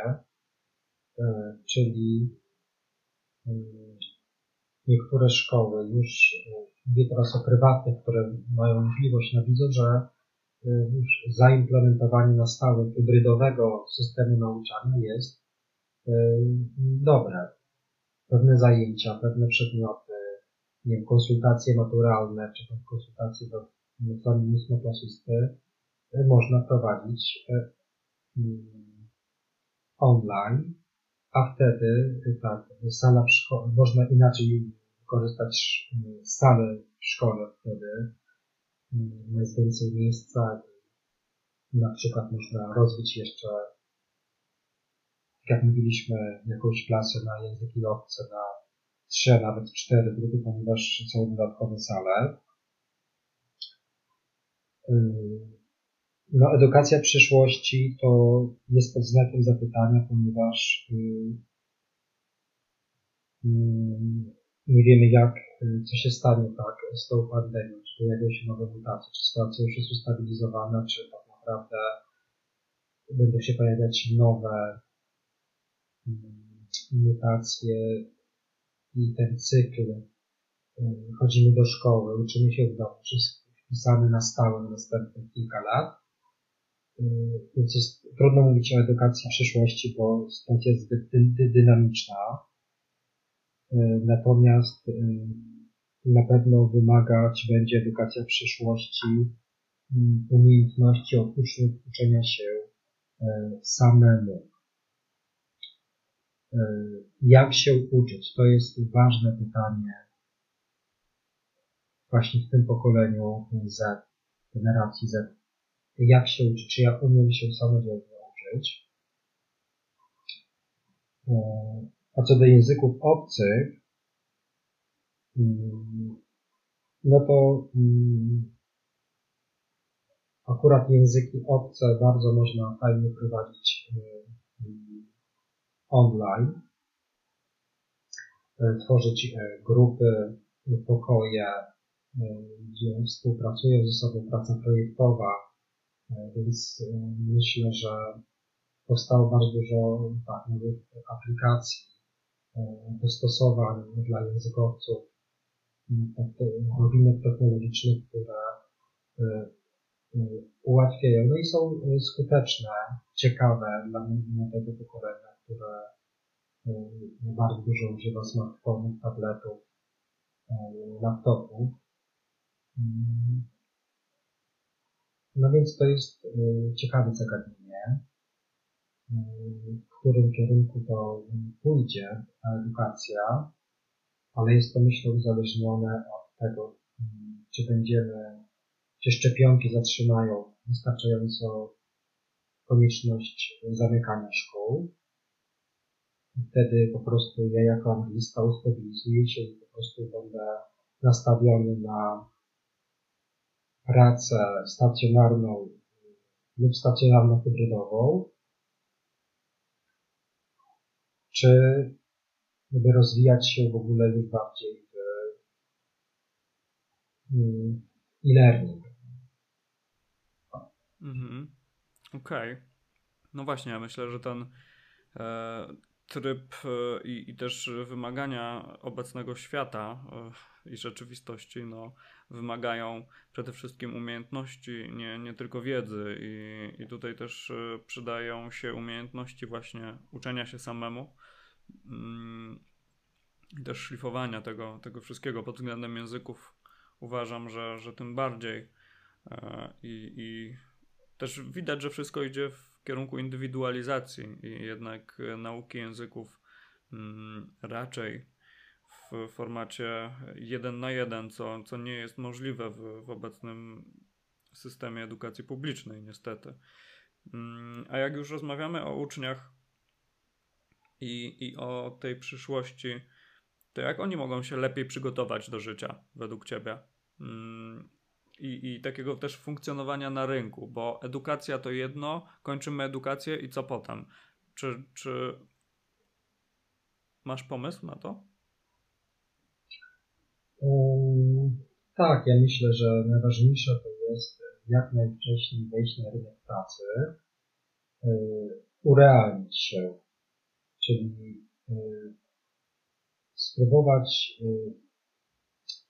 e, czyli e, niektóre szkoły już, mówię teraz o prywatnych, które mają możliwość, no widzą, że już zaimplementowanie na stałe hybrydowego systemu nauczania jest dobre. Pewne zajęcia, pewne przedmioty, nie wiem, konsultacje maturalne, czy konsultacje do egzaminu ósmoklasisty można prowadzić mm, online, a wtedy tak, sala w szkole, można inaczej korzystać z sali w szkole wtedy, mm, jest więcej miejsca na przykład można rozbić jeszcze jak mówiliśmy, jakąś klasę na języki obce na trzy, nawet cztery grupy, ponieważ są dodatkowe sale. No, edukacja przyszłości to jest pod znakiem zapytania, ponieważ nie wiemy jak, co się stanie tak z tą pandemią, czy pojawią się nowe mutacje, czy sytuacja już jest ustabilizowana, czy tak naprawdę będą się pojawiać nowe mutacje i ten cykl. Chodzimy do szkoły, uczymy się w domu, wszystko wpisane na stałe na następne kilka lat. Więc jest trudno mówić o edukacji przyszłości, bo sytuacja jest zbyt dy dynamiczna. Natomiast na pewno wymagać będzie edukacja przyszłości umiejętności od uczenia się samemu. Jak się uczyć? To jest ważne pytanie właśnie w tym pokoleniu Z, generacji Z. Jak się uczyć? Czy ja umiem się samodzielnie uczyć? E, a co do języków obcych, mm, no to mm, akurat języki obce bardzo można fajnie prowadzić e, online, e, tworzyć grupy, pokoje, gdzie współpracują ze sobą praca projektowa, więc myślę, że powstało bardzo dużo tak, nowych aplikacji, dostosowań dla językowców, nowinek technologicznych, które ułatwiają, no i są skuteczne, ciekawe dla młodego pokolenia które bardzo dużo używa smartfonów, tabletów, laptopów. No więc to jest y, ciekawe zagadnienie, w którym kierunku to pójdzie ta edukacja, ale jest to myślę uzależnione od tego, czy będziemy, czy szczepionki zatrzymają wystarczająco konieczność zamykania szkół, wtedy po prostu ja jako anglista ustabilizuję się i po prostu będę nastawiony na pracę stacjonarną lub stacjonarno-hybrydową, czy by rozwijać się w ogóle już bardziej w e-learning. Mhm. Okej. Okay. No właśnie, ja myślę, że ten e, tryb e, i, i też wymagania obecnego świata e, i rzeczywistości no, wymagają przede wszystkim umiejętności, nie, nie tylko wiedzy. I, I tutaj też e, przydają się umiejętności właśnie uczenia się samemu mm, i też szlifowania tego, tego wszystkiego pod względem języków. Uważam, że, że tym bardziej. I, I też widać, że wszystko idzie w kierunku indywidualizacji i jednak e, nauki języków mm, raczej w formacie jeden na jeden, co, co nie jest możliwe w, w obecnym systemie edukacji publicznej, niestety. Mm, a jak już rozmawiamy o uczniach i, i o tej przyszłości, to jak oni mogą się lepiej przygotować do życia według Ciebie? I, i takiego też funkcjonowania na rynku, bo edukacja to jedno, kończymy edukację i co potem? Czy, czy masz pomysł na to? Tak, ja myślę, że najważniejsze to jest jak najwcześniej wejść na rynek pracy, yy, urealnić się, czyli yy, spróbować yy,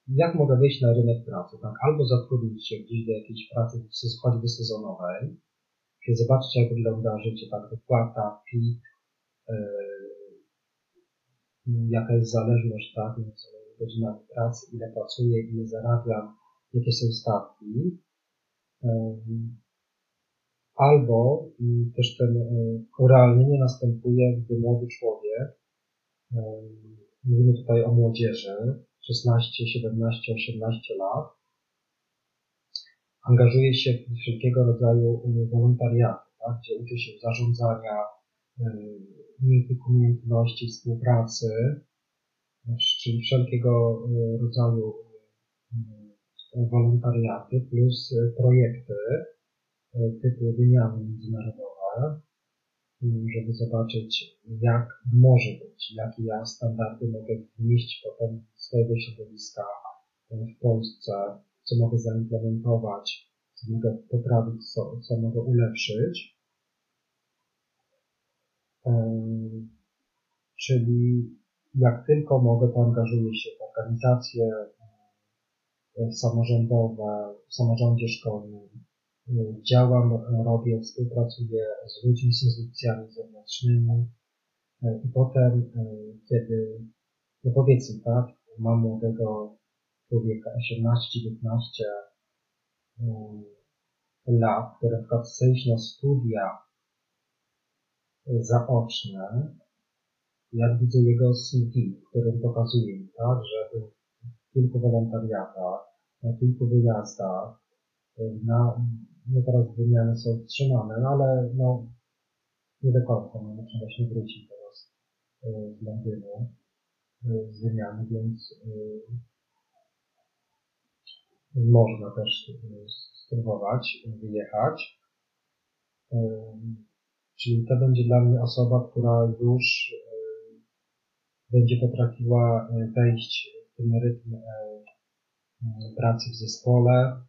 jak mogę wyjść na rynek pracy, tak? Albo zatrudnić się gdzieś do jakiejś pracy, choćby sezonowej, czyli zobaczcie, jak wygląda życie, tak, wypłata, PIT, yy, jaka jest zależność, tak, między godzinami pracy, ile pracuję, ile zarabiam, jakie są stawki. Yy, albo yy, też ten urealnienie następuje, gdy młody człowiek, yy, mówimy tutaj o młodzieży, 16, 17, 18 lat, angażuje się w wszelkiego rodzaju wolontariaty, tak, gdzie uczy się zarządzania, miękkich umiejętności współpracy, czyli wszelkiego rodzaju wolontariaty plus projekty typu wymiany międzynarodowe, żeby zobaczyć, jak może być, jakie ja standardy mogę wnieść potem swojego środowiska w Polsce, co mogę zaimplementować, co mogę poprawić, co, co mogę ulepszyć. Czyli jak tylko mogę, to angażuję się w organizacje samorządowe, w samorządzie szkolnym, działam, robię, współpracuję z ludźmi, z instytucjami zewnętrznymi i potem, kiedy, no powiedzmy tak, mam młodego człowieka 18-19 mm, lat, który na chce iść na studia zaoczne, jak widzę jego CV, którym pokazuje mi, tak, że był w kilku wolontariatach, na kilku wyjazdach, na, no teraz wymiany są wstrzymane, no ale no, nie do końca, no, muszę właśnie wrócić teraz z Londynu z wymiany, więc można też spróbować wyjechać. Czyli to będzie dla mnie osoba, która już będzie potrafiła wejść w ten rytm pracy w zespole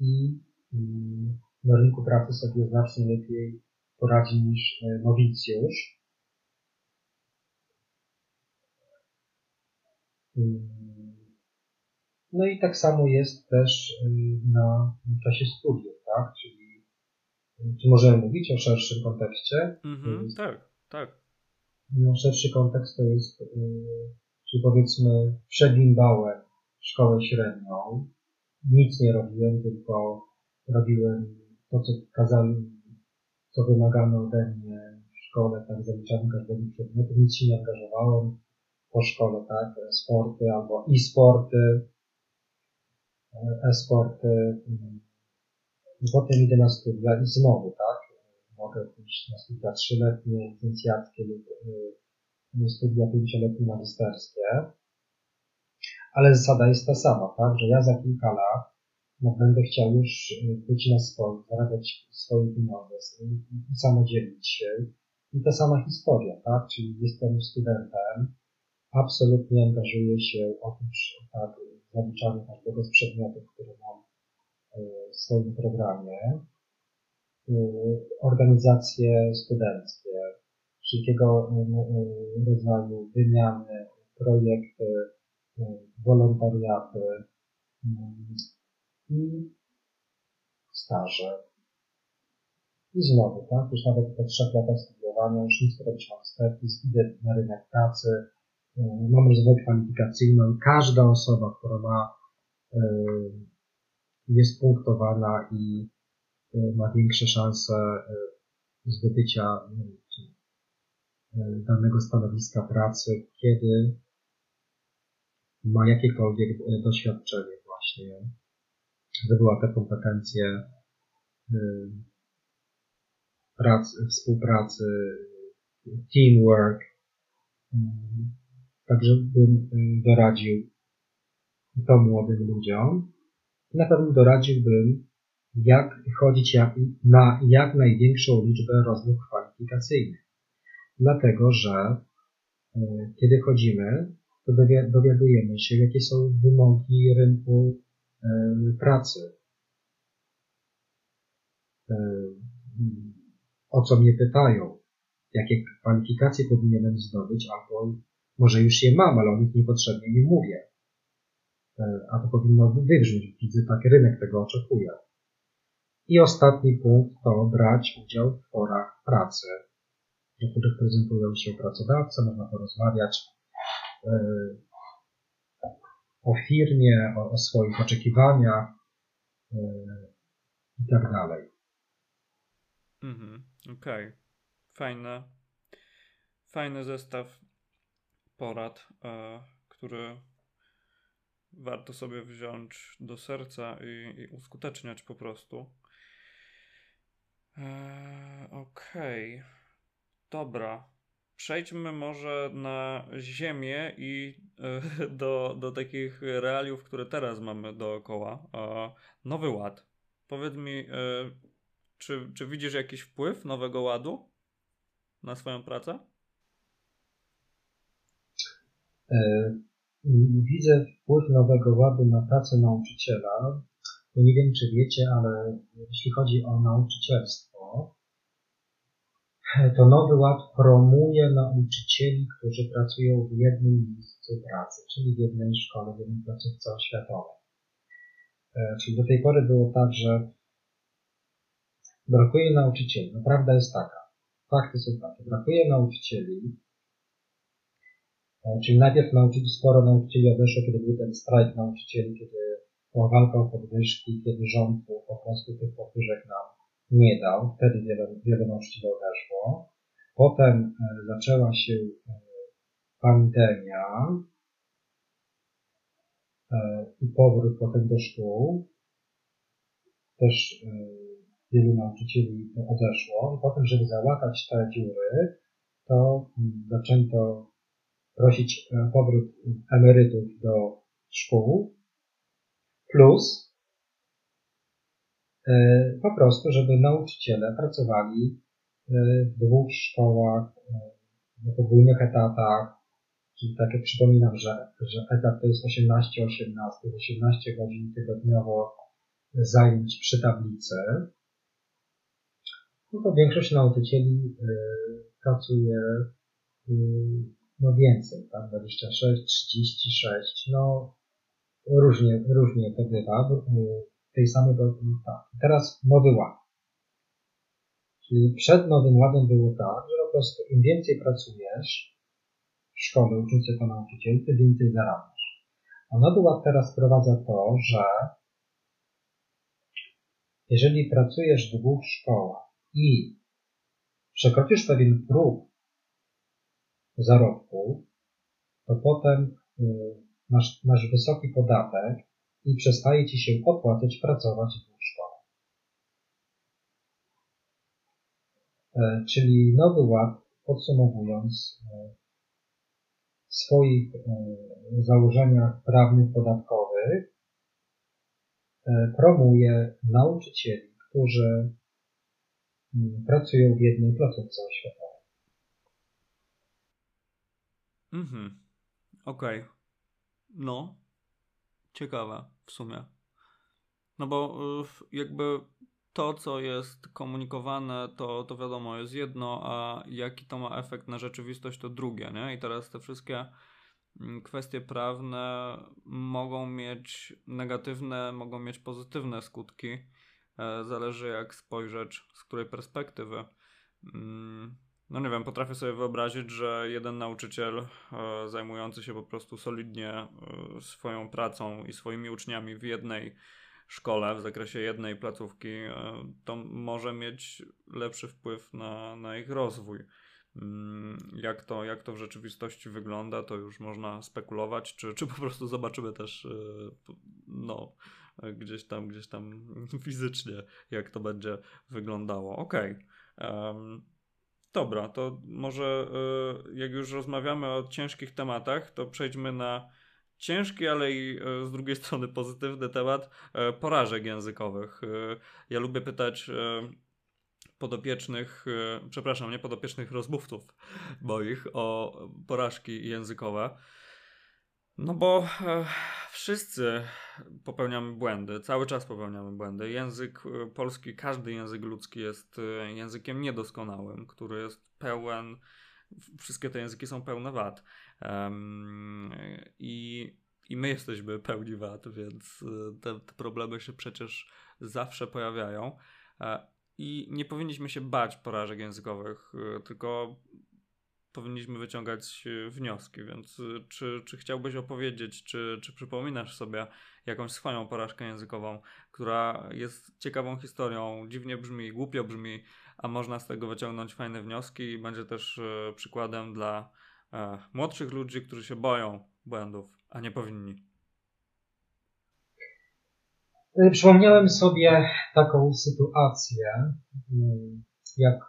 i na rynku pracy sobie znacznie lepiej poradzi niż nowicjusz. No i tak samo jest też y, na czasie studiów, tak? Czyli y, czy możemy mówić o szerszym kontekście? Mhm, jest, tak, tak. No, szerszy kontekst to jest, yy, czyli powiedzmy, przebimbałem szkołę średnią, nic nie robiłem, tylko robiłem to, co kazali, co wymagano ode mnie w szkole, tak, zaliczałem każdego przedmiotu, nic się nie angażowałem po szkole, tak, sporty albo e-sporty, e-sporty. Mm. Potem idę na studia i znowu, tak? Mogę pójść na studia trzyletnie, licencjackie lub y, studia pięcioletnie magisterskie. Ale zasada jest ta sama, tak? Że ja za kilka lat no, będę chciał już y, być na swoim, zarabiać swoje pieniądze i samodzielić się. I ta sama historia, tak? Czyli jestem studentem, absolutnie angażuję się oprócz tak, zaliczania każdego z przedmiotów, które mam e, w swoim programie, e, organizacje studenckie, wszelkiego e, rodzaju wymiany, projekty, wolontariaty i staże. I znowu, tak, już nawet po trzech latach studiowania już chcę robić magisterki, idę na rynek pracy, mam rozwój kwalifikacyjny. Każda osoba, która ma, e, jest punktowana i e, ma większe szanse e, zdobycia danego stanowiska pracy, kiedy ma jakiekolwiek doświadczenie właśnie, zdobyła te kompetencje pracy, współpracy, teamwork, Także bym y, doradził to młodym ludziom. Na pewno doradziłbym, jak chodzić na jak największą liczbę rozmów kwalifikacyjnych. Dlatego, że y, kiedy chodzimy, to dowiadujemy się, jakie są wymogi rynku y, pracy. O co mnie pytają, jakie kwalifikacje powinienem zdobyć, albo może już je mam, ale o nich niepotrzebnie nie mówię. a to powinno wybrzmieć. Widzę, taki rynek tego oczekuje. I ostatni punkt to brać udział w forach pracy, na których prezentują się pracodawcy, można porozmawiać o firmie, o, o swoich oczekiwaniach i tak dalej. Mhm, okej. Okay. Fajne, fajny zestaw porad, e, który warto sobie wziąć do serca i, i uskuteczniać po prostu. E, Okej. Okay. Dobra. Przejdźmy może na Ziemię i e, do, do takich realiów, które teraz mamy dookoła. Nowy Ład. Powiedz mi, czy, czy widzisz jakiś wpływ Nowego Ładu na swoją pracę? E, widzę wpływ Nowego Ładu na pracę nauczyciela. Nie wiem, czy wiecie, ale jeśli chodzi o nauczycielstwo, to Nowy Ład promuje nauczycieli, którzy pracują w jednym miejscu pracy, czyli w jednej szkole, w jednej placówce oświatowej. Czyli do tej pory było tak, że brakuje nauczycieli. No prawda jest taka, fakty są takie, brakuje nauczycieli, czyli najpierw nauczycieli, sporo nauczycieli odeszło, kiedy był ten strajk nauczycieli, kiedy była walka o podwyżki, kiedy rząd po prostu tych podwyżek nam nie dał. Wtedy wiele, wiele nauczycieli odeszło. Potem e, zaczęła się e, pandemia e, i powrót potem do szkół. Też wielu nauczycieli odeszło. I potem, żeby załatać te dziury, to mm, zaczęto prosić powrót emerytów do szkół, plus po prostu, żeby nauczyciele pracowali w dwóch szkołach, na podwójnych etatach, czyli tak jak przypominam, że, że etat to jest 18-18, 18 godzin tygodniowo zajęć przy tablicy, no to większość nauczycieli pracuje no więcej, tak, 26, 36, no różnie, różnie to bywa, w tej samej, tak. Teraz nowy ład. Czyli przed Nowym Ładem było tak, że po prostu im więcej pracujesz w szkole, ucząc jako nauczyciel, tym więcej zarabiasz. A Nowy Ład teraz wprowadza to, że jeżeli pracujesz w dwóch szkołach i przekroczysz pewien próg zarobku, to potem y, masz, masz wysoki podatek i przestaje ci się opłacać pracować w. E, czyli Nowy Ład, podsumowując, e, w swoich e, założeniach prawnych, podatkowych promuje nauczycieli, którzy mm, pracują w jednej placówce oświatowej. Mhm. Okej. Okay. No. Ciekawe w sumie. No bo jakby to, co jest komunikowane, to, to wiadomo jest jedno, a jaki to ma efekt na rzeczywistość, to drugie, nie? I teraz te wszystkie mm, kwestie prawne mogą mieć negatywne, mogą mieć pozytywne skutki. E, zależy jak spojrzeć, z której perspektywy. No nie wiem, potrafię sobie wyobrazić, że jeden nauczyciel e, zajmujący się po prostu solidnie e, swoją pracą i swoimi uczniami w jednej szkole, w zakresie jednej placówki, e, to może mieć lepszy wpływ na, na ich rozwój. Mm, jak to, jak to w rzeczywistości wygląda, to już można spekulować, czy, czy po prostu zobaczymy też no, gdzieś tam, gdzieś tam fizycznie, jak to będzie wyglądało. Okej. Okay. Dobra, to może e, jak już rozmawiamy o ciężkich tematach, to przejdźmy na ciężki, ale i e, z drugiej strony pozytywny temat e, porażek językowych. Ja lubię pytać podopiecznych, przepraszam, nie podopiecznych rozmówców moich o porażki językowe. No bo wszyscy popełniamy błędy, cały czas popełniamy błędy. Język polski, każdy język ludzki jest językiem niedoskonałym, który jest pełen, wszystkie te języki są pełne wad. I i my jesteśmy pełni wad, więc y, te, te problemy się przecież zawsze pojawiają. E, I nie powinniśmy się bać porażek językowych, tylko powinniśmy wyciągać wnioski. Więc czy, czy chciałbyś opowiedzieć, czy, czy przypominasz sobie jakąś swoją porażkę językową, która jest ciekawą historią, dziwnie brzmi, głupio brzmi, a można z tego wyciągnąć fajne wnioski i będzie też przykładem dla e, młodszych ludzi, którzy się boją błędów, a nie powinni. Przypomniałem sobie taką sytuację, y, jak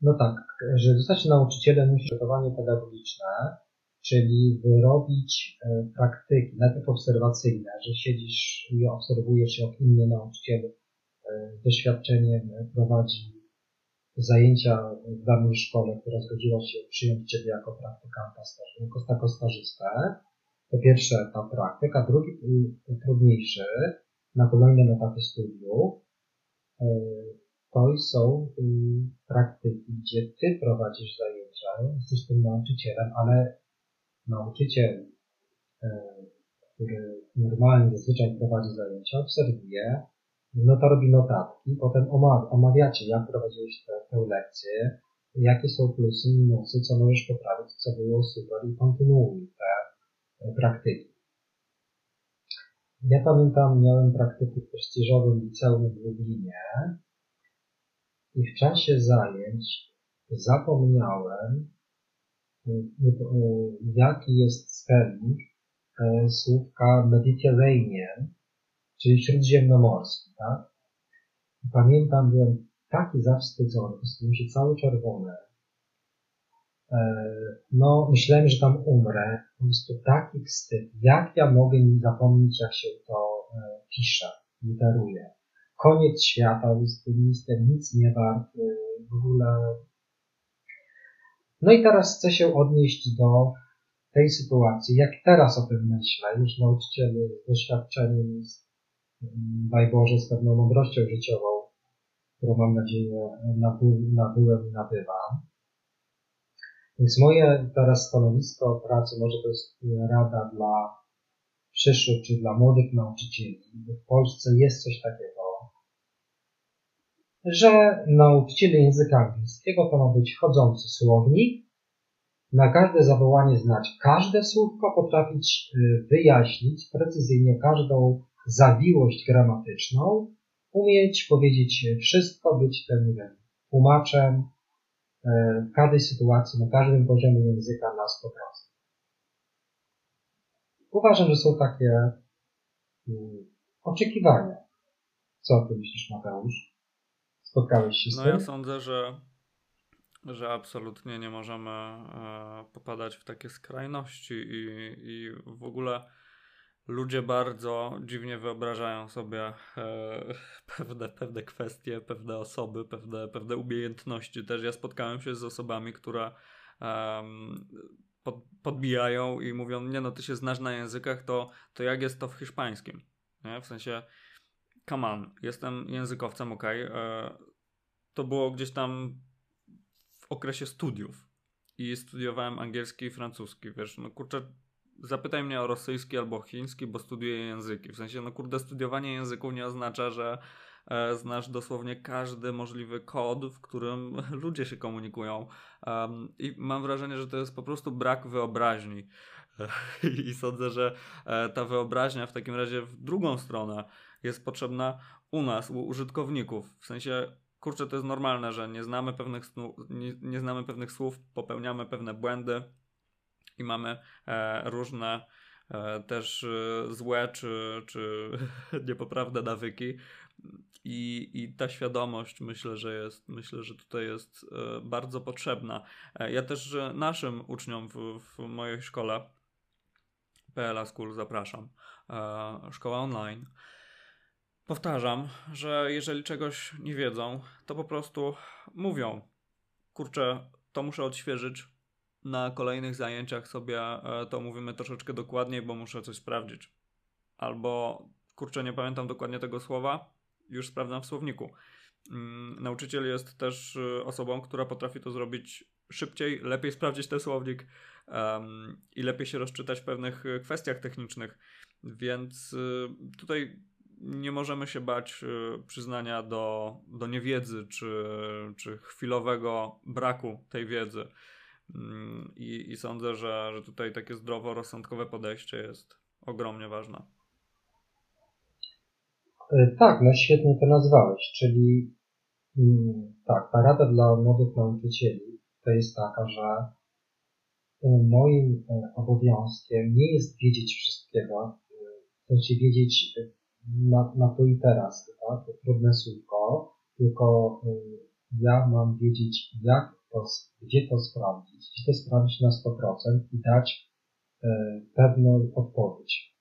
no tak, że zostać nauczycielem musi przygotowanie pedagogiczne, czyli wyrobić praktyki, najpierw obserwacyjne, że siedzisz i obserwujesz, jak inny nauczyciel z doświadczeniem prowadzi zajęcia w danej szkole, która zgodziła się przyjąć Ciebie jako praktykanta, jako, stażystę. To pierwszy etap praktyk, a drugi y, trudniejszy na kolejnym etapie studiów to są y, praktyki, gdzie Ty prowadzisz zajęcia, jesteś tym nauczycielem, ale nauczyciel, który normalnie zazwyczaj prowadzi zajęcia, obserwuje, no to robi notatki, potem omawiacie, jak prowadziłeś tę, tę lekcję, jakie są plusy, minusy, co możesz poprawić, co było super i kontynuuj te praktyki. Ja pamiętam, miałem praktyki w prestiżowym liceum w Lublinie i w czasie zajęć zapomniałem, jaki jest spelling e, słówka Mediterranean, czyli śródziemnomorski, tak? Pamiętam, byłem taki zawstydzony, po się cały czerwony. E, no, myślałem, że tam umrę. Po prostu taki wstyd. Jak ja mogę nie zapomnieć, jak się to e, pisze, literuje. Koniec świata, jestem nic nie wart, e, w ogóle. No i teraz chcę się odnieść do tej sytuacji. Jak teraz o tym myślę, już nauczyciel z doświadczeniem, z daj Boże, z pewną mądrością życiową, którą mam nadzieję naby, nabyłem i nabywam. Więc moje teraz stanowisko pracy, może to jest rada dla przyszłych czy dla młodych nauczycieli. W Polsce jest coś takiego, że nauczyciel języka angielskiego to ma być chodzący słownik, na każde zawołanie znać każde słówko, potrafić y, wyjaśnić precyzyjnie każdą zawiłość gramatyczną, umieć powiedzieć wszystko, być tym, tłumaczem e, w każdej sytuacji, na każdym poziomie języka na 100%. Uważam, że są takie um, oczekiwania. Co ty myślisz, Mateusz? Spotkałeś się z no tym? No ja sądzę, że, że absolutnie nie możemy e, popadać w takie skrajności i, i w ogóle ludzie bardzo dziwnie wyobrażają sobie e, pewne, pewne kwestie, pewne osoby, pewne, pewne umiejętności. Też ja spotkałem się z osobami, które pod, podbijają i mówią, nie no, ty się znasz na językach, to, to jak jest to w hiszpańskim? Nie? W sensie, come on, jestem językowcem, ok. E, to było gdzieś tam w okresie studiów i studiowałem angielski i francuski, wiesz, no kurczę, zapytaj mnie o rosyjski albo chiński, bo studiuję języki. W sensie, no kurde, studiowanie języków nie oznacza, że e, znasz dosłownie każdy możliwy kod, w którym ludzie się komunikują. I mam wrażenie, że to jest po prostu brak wyobraźni. I sądzę, że e, ta wyobraźnia w takim razie w drugą stronę jest potrzebna u nas, u użytkowników. W sensie, kurczę, to jest normalne, że nie znamy pewnych, nie, nie znamy pewnych słów, popełniamy pewne błędy i mamy e, różne e, też e, złe czy, czy niepoprawne nawyki. I, I ta świadomość myślę, że jest, myślę, że tutaj jest bardzo potrzebna. Ja też naszym uczniom w, w mojej szkole PLA School zapraszam. Szkoła online. Powtarzam, że jeżeli czegoś nie wiedzą, to po prostu mówią: Kurczę, to muszę odświeżyć, na kolejnych zajęciach sobie e, to mówimy troszeczkę dokładniej, bo muszę coś sprawdzić. Albo kurczę, nie pamiętam dokładnie tego słowa, już sprawdzam w słowniku. Mm, nauczyciel jest też y, osobą, która potrafi to zrobić szybciej, lepiej sprawdzić ten słownik um, i lepiej się rozczytać w pewnych y, kwestiach technicznych. Więc tutaj nie możemy się bać przyznania do, do niewiedzy czy, czy chwilowego braku tej wiedzy. Mm, I, I, sądzę, że, że tutaj takie zdroworozsądkowe podejście jest ogromnie ważne. Tak, no świetnie to nazwałeś, czyli Mm, tak, ta rada dla młodych nauczycieli to jest taka, że e, moim obowiązkiem nie jest wiedzieć wszystkiego, w sensie wiedzieć na, na tu i teraz, tak? to trudne słówko, tylko ja mam wiedzieć, jak to, gdzie to sprawdzić, gdzie to sprawdzić na 100% i dać pewną odpowiedź.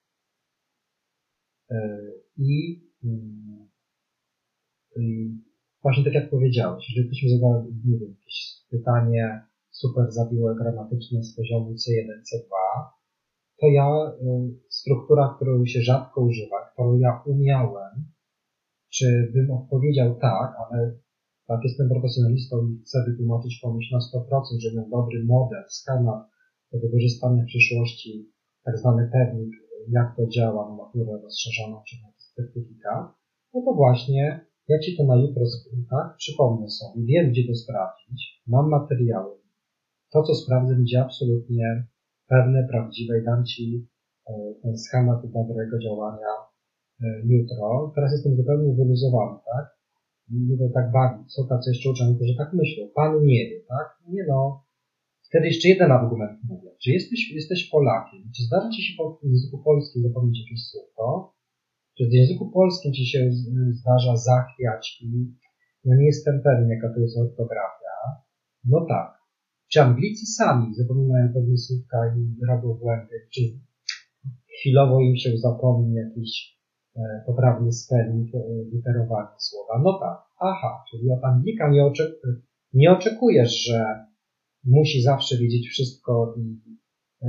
I, mm, i właśnie tak jak powiedziałeś, jeżeli ktoś mi zada, nie wiem, jakieś pytanie super zawiłe gramatyczne z poziomu C1, C2, to ja, y, struktura, którą się rzadko używa, którą ja umiałem, czy bym odpowiedział tak, ale tak jestem profesjonalistą i chcę wytłumaczyć komuś na 100%, że mam dobry model, schemat do wykorzystania w przyszłości, tak zwany pewnik, jak to działa na maturę rozszerzoną czy na certyfikat, no to właśnie ja Ci to na jutro tak przypomnę sobie, wiem gdzie to sprawdzić, mam materiały. To, co sprawdzę, będzie absolutnie pewne, prawdziwe i dam Ci e, ten schemat dobrego działania e, jutro. Teraz jestem zupełnie wyluzowany, tak? Nie to tak bawić, co tacy jeszcze uczniowie, że tak myślą, Pan nie wie, tak? Nie no. Wtedy jeszcze jeden argument mówię. Czy jesteś, jesteś Polakiem? Czy zdarza Ci się w języku polskim zapomnieć jakieś słówko? Czy w języku polskim ci się zdarza zachwiać i no nie jestem pewien, jaka to jest ortografia? No tak. Czy Anglicy sami zapominają pewne słówka i robią błędy? Czy chwilowo im się zapomni jakiś e, poprawny spelling, e, słowa? No tak. Aha, czyli od Anglika nie, oczek nie oczekujesz, że musi zawsze wiedzieć wszystko i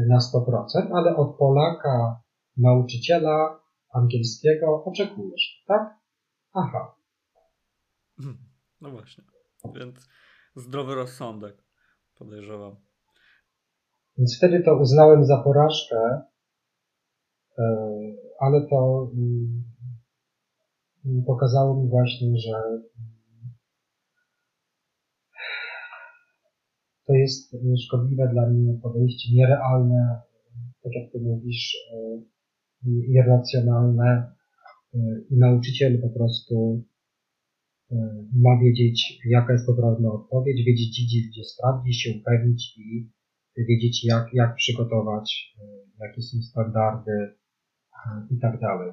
na 100%, ale od Polaka, nauczyciela, angielskiego oczekujesz, tak? Aha. Hmm, no właśnie. Więc zdrowy rozsądek, podejrzewam. Więc wtedy to uznałem za porażkę, e, ale to mm, pokazało mi właśnie, że to jest szkodliwe dla mnie podejście, nierealne, tak jak ty mówisz, e, irracjonalne y, i nauczyciel po prostu ma wiedzieć, jaka jest poprawna odpowiedź, wiedzieć gdzie, sprawdzić, się upewnić i wiedzieć, jak, jak przygotować, y, jakie są standardy i tak dalej.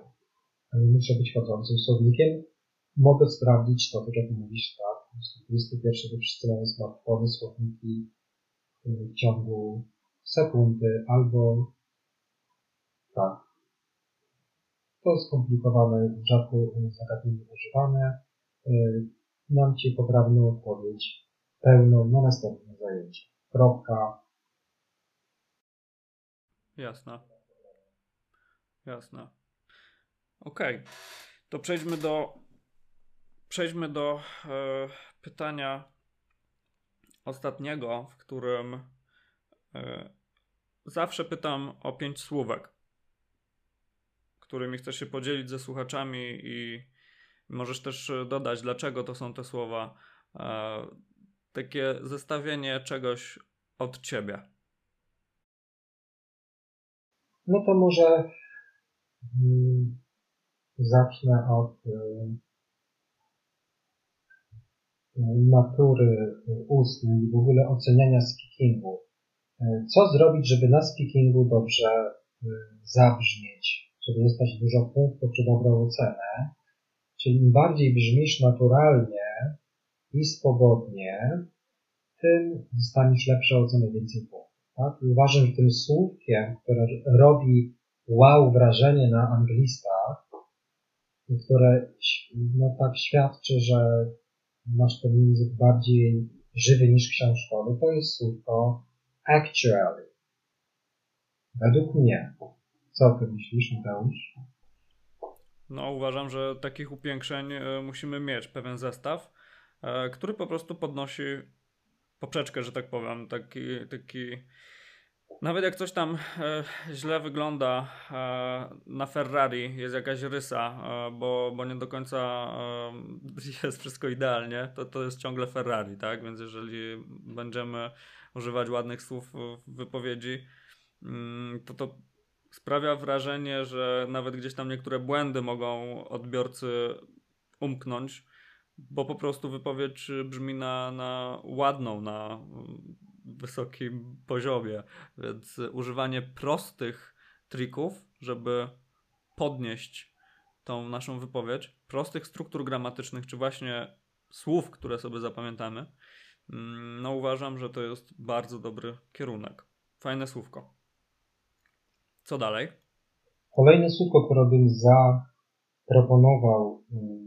Muszę być chodzącym słownikiem. Mogę sprawdzić to, tak jak mówisz, tak. XXI wszyscy mają smartfony, słowniki w ciągu sekundy albo tak, to skomplikowane, rzadko zagadnienie używane. Mam Ci poprawną odpowiedź pełną na następne zajęcie. Kropka. Jasne. Jasne. Okej. Okay. To przejdźmy do przejdźmy do e, pytania ostatniego, w którym e, zawsze pytam o pięć słówek którymi chcesz się podzielić ze słuchaczami i możesz też dodać, dlaczego to są te słowa. E, takie zestawienie czegoś od ciebie. No to może hmm, zacznę od hmm, matury ustnej i w ogóle oceniania speakingu. Co zrobić, żeby na speakingu dobrze zabrzmieć? żeby dostać dużo punktów czy dobrą ocenę. Czyli im bardziej brzmisz naturalnie i swobodnie, tym dostaniesz lepsze oceny, więcej punktów. Tak? I uważam, że tym słówkiem, które robi wow wrażenie na anglistach, które no tak świadczy, że masz ten język bardziej żywy niż książkowy, to jest słówko actually. Według mnie. Co ty myślisz, Mateusz? No, uważam, że takich upiększeń e, musimy mieć, pewien zestaw, e, który po prostu podnosi poprzeczkę, że tak powiem, taki, taki nawet jak coś tam e, źle wygląda na Ferrari, jest jakaś rysa, bo, bo nie do końca jest wszystko idealnie, to to jest ciągle Ferrari, tak? Więc jeżeli będziemy używać ładnych słów w wypowiedzi, mm, to to sprawia wrażenie, że nawet gdzieś tam niektóre błędy mogą odbiorcy umknąć, bo po prostu wypowiedź brzmi na, na ładną, na wysokim poziomie. Więc używanie prostych trików, żeby podnieść tą naszą wypowiedź, prostych struktur gramatycznych, czy właśnie słów, które sobie zapamiętamy, mm, no uważam, że to jest bardzo dobry kierunek. Fajne słówko. Co dalej? Kolejne słówko, które bym zaproponował mm,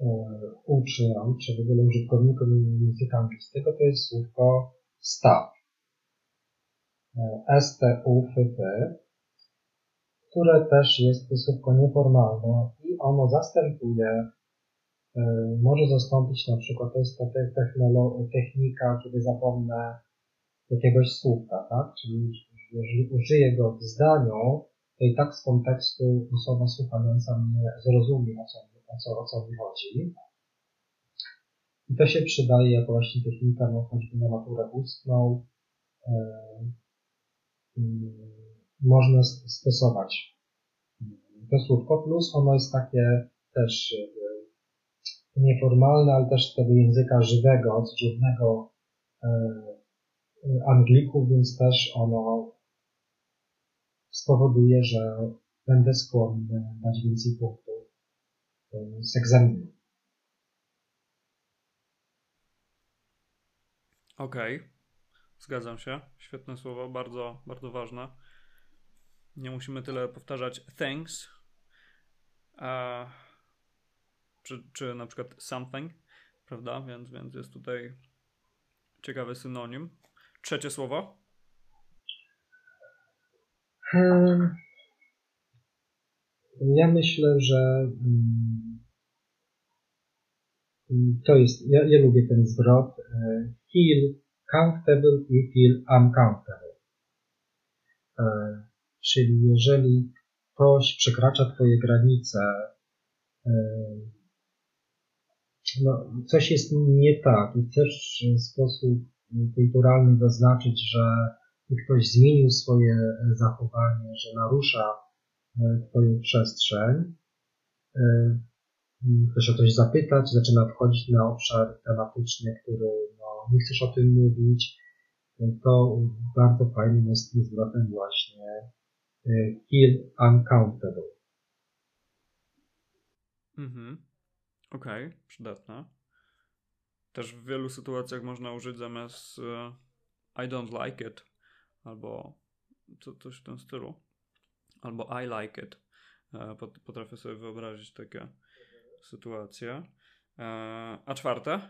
E, uczniom, czy w ogóle użytkownikom języka angielskiego, to jest słówko staff. E, S-T-U-F-F, które też jest słówko nieformalne i ono zastępuje, e, może zastąpić na przykład, to jest ta technika, kiedy zapomnę jakiegoś słówka, tak? Czyli jeżeli użyję go w zdaniu, to i tak z kontekstu osoba słuchająca mnie zrozumie, o co o co, o co mi chodzi. I to się przydaje jako właśnie technika, no choćby na maturę ustną. E, mm, można stosować to słówko, plus ono jest takie też e, nieformalne, ale też tego języka żywego, codziennego Anglików, więc też ono spowoduje, że będę skłonny dać więcej punktów z egzaminu. Okej, okay. zgadzam się. Świetne słowo, bardzo, bardzo ważne. Nie musimy tyle powtarzać thanks, a, czy, czy na przykład something, prawda? Więc, więc jest tutaj ciekawy synonim. Trzecie słowo. Ja myślę, że mm, to jest, ja, ja lubię ten zwrot e, feel comfortable i feel uncomfortable. E, czyli jeżeli ktoś przekracza Twoje granice, e, no, coś jest nie tak i chcesz w sposób kulturalny zaznaczyć, że ktoś zmienił swoje zachowanie, że narusza Twoją przestrzeń, chcesz o coś zapytać, zaczyna wchodzić na obszar tematyczny, który no, nie chcesz o tym mówić, to bardzo fajnym jest zwrotem właśnie feel uncountable. Mhm. Okej, okay, przydatne. Też w wielu sytuacjach można użyć zamiast I don't like it albo co, coś w tym stylu. Albo I like it. E, potrafię sobie wyobrazić takie sytuacje. E, a czwarte?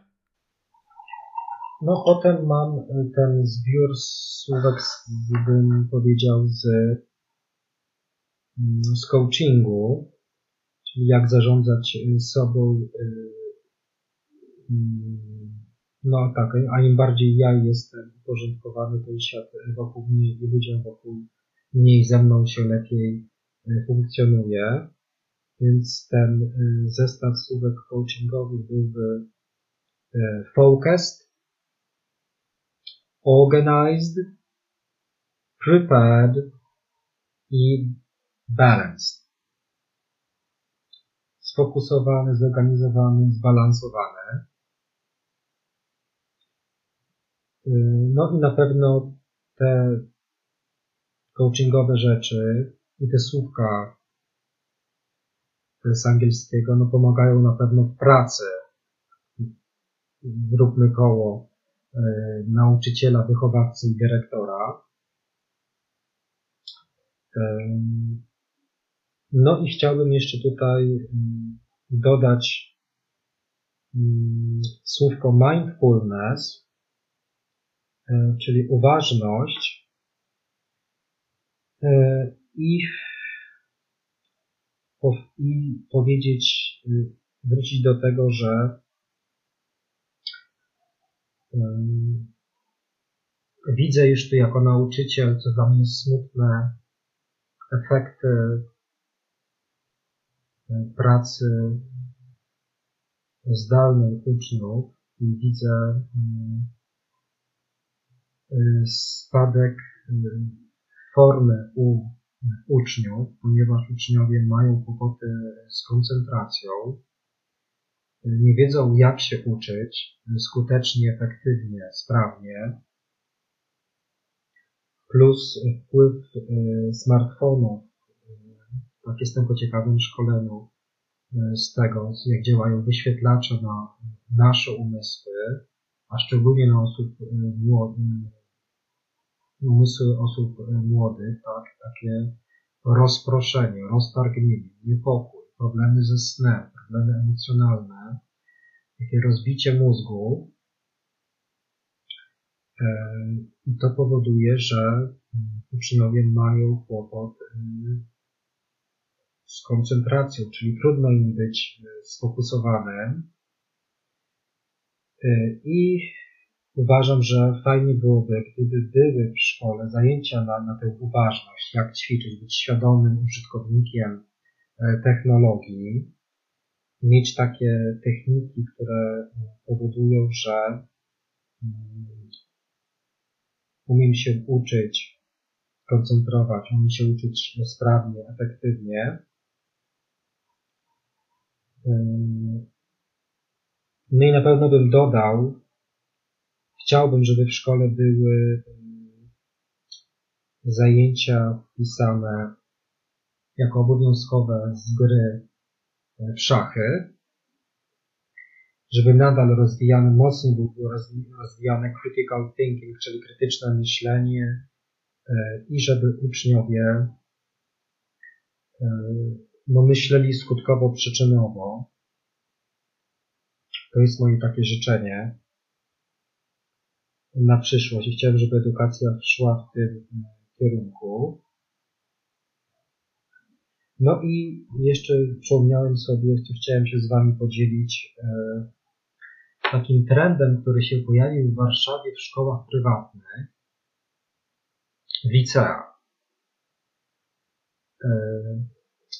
No potem mam ten zbiór słówek, bym powiedział, z, mm, z coachingu, czyli jak zarządzać sobą. No tak, a im bardziej ja jestem uporządkowany, to i świat wokół mnie i ludziom wokół mniej ze mną się lepiej y, funkcjonuje. Więc ten y, zestaw słówek coachingowych byłby y, focused, organized, prepared i balanced. Sfokusowany, zorganizowany, zbalansowany. No i na pewno te coachingowe rzeczy i te słówka z angielskiego no pomagają na pewno w pracy. Zróbmy koło e, nauczyciela, wychowawcy i dyrektora. E, no i chciałbym jeszcze tutaj dodać słówko mindfulness, czyli uważność, i i powiedzieć, y, wrócić do tego, że widzę już tu jako nauczyciel, co dla mnie smutne, efekty y, pracy zdalnej uczniów i widzę y, spadek formy u uczniów, ponieważ uczniowie mają kłopoty z koncentracją, nie wiedzą jak się uczyć skutecznie, efektywnie, sprawnie, plus wpływ y, smartfonów, tak jestem po ciekawym szkoleniu y, z tego, jak działają wyświetlacze na nasze umysły, a szczególnie na osób y, młodych, umysły osób młodych, tak, takie rozproszenie, roztargnienie, niepokój, problemy ze snem, problemy emocjonalne, takie rozbicie mózgu. E, I to powoduje, że uczniowie mają kłopot e, z koncentracją, czyli trudno im być e, sfokusowanym. I Uważam, że fajnie byłoby, gdyby były w szkole zajęcia na, na tę uważność, jak ćwiczyć, być świadomym użytkownikiem e, technologii, mieć takie techniki, które powodują, że mm, umiem się uczyć, koncentrować, umiem się uczyć sprawnie, efektywnie. No i na pewno bym dodał, Chciałbym, żeby w szkole były zajęcia wpisane jako obowiązkowe z gry w szachy, żeby nadal rozwijane, mocniej było rozwijane critical thinking, czyli krytyczne myślenie e, i żeby uczniowie e, no, myśleli skutkowo-przyczynowo. To jest moje takie życzenie na przyszłość i chciałem, żeby edukacja szła w tym kierunku. No i jeszcze przypomniałem sobie, chciałem się z Wami podzielić e, takim trendem, który się pojawił w Warszawie w szkołach prywatnych, licea. E,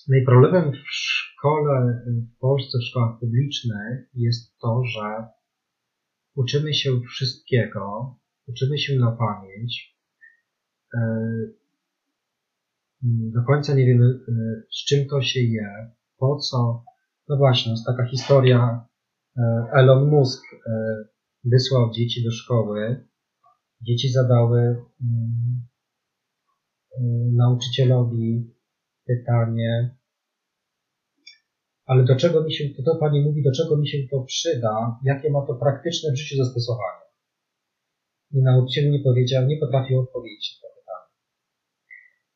no i problemem w szkole, w Polsce, w szkołach publicznych jest to, że uczymy się wszystkiego, uczymy się na pamięć. E, do końca nie wiemy, e, z czym to się je, po co. No właśnie, jest taka historia. E, Elon Musk wysłał dzieci do szkoły. Dzieci zadały mm, nauczycielowi pytanie, ale do czego mi się, to, to Pani mówi, do czego mi się to przyda, jakie ma to praktyczne w życiu zastosowanie. I nauczyciel nie powiedział, nie potrafił odpowiedzieć na to pytanie.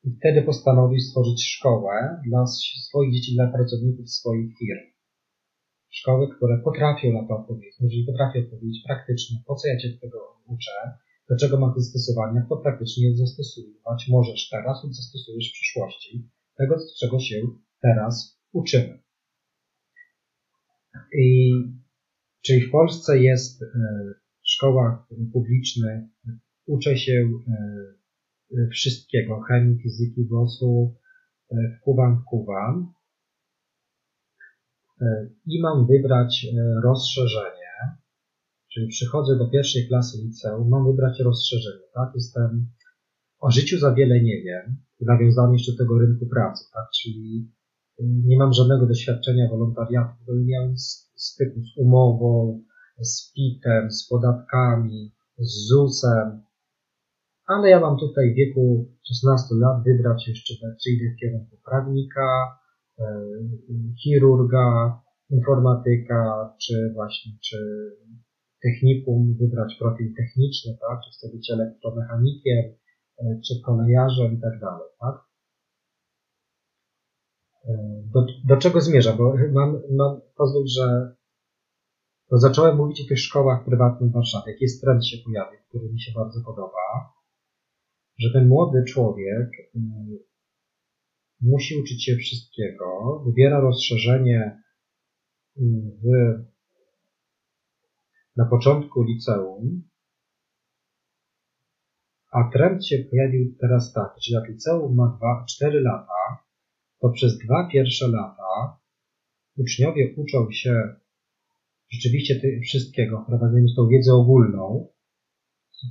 I wtedy postanowił stworzyć szkołę dla swoich dzieci, dla pracowników swoich firm. Szkoły, które potrafią na to odpowiedzieć. Jeżeli potrafią odpowiedzieć praktycznie, po co ja Cię tego uczę, do czego ma to zastosowanie, to praktycznie zastosować możesz teraz lub zastosujesz w przyszłości, tego, czego się teraz uczymy. I, czyli w Polsce jest e, w szkołach publicznych uczę się e, wszystkiego, chemii, fizyki, WOS-u, e, wkuwam, wkuwam i mam wybrać rozszerzenie, czyli przychodzę do pierwszej klasy liceum, mam wybrać rozszerzenie, tak? Jestem, o życiu za wiele nie wiem, nawiązanie jeszcze do tego rynku pracy, tak? Czyli nie mam żadnego doświadczenia wolontariatu, bo miałem styku z umową, z PIT-em, z podatkami, z ZUS-em, ale ja mam tutaj w wieku 16 lat wybrać jeszcze, czy idę w kierunku prawnika, e, chirurga, informatyka, czy właśnie, czy technikum, wybrać profil techniczny, tak, czy chcę być elektromechanikiem, e, czy kolejarzem i tak dalej, tak. Do, do czego zmierzam? Bo mam, mam pozwól, że to zacząłem mówić o tych szkołach prywatnych w Warszawie. Jaki trend się pojawił, który mi się bardzo podoba, że ten młody człowiek y, musi uczyć się wszystkiego, wybiera rozszerzenie w, na początku liceum, a trend się pojawił teraz tak, że jak liceum ma 2, 4 lata, to przez dwa pierwsze lata uczniowie uczą się rzeczywiście wszystkiego, wprowadzając tą wiedzę ogólną,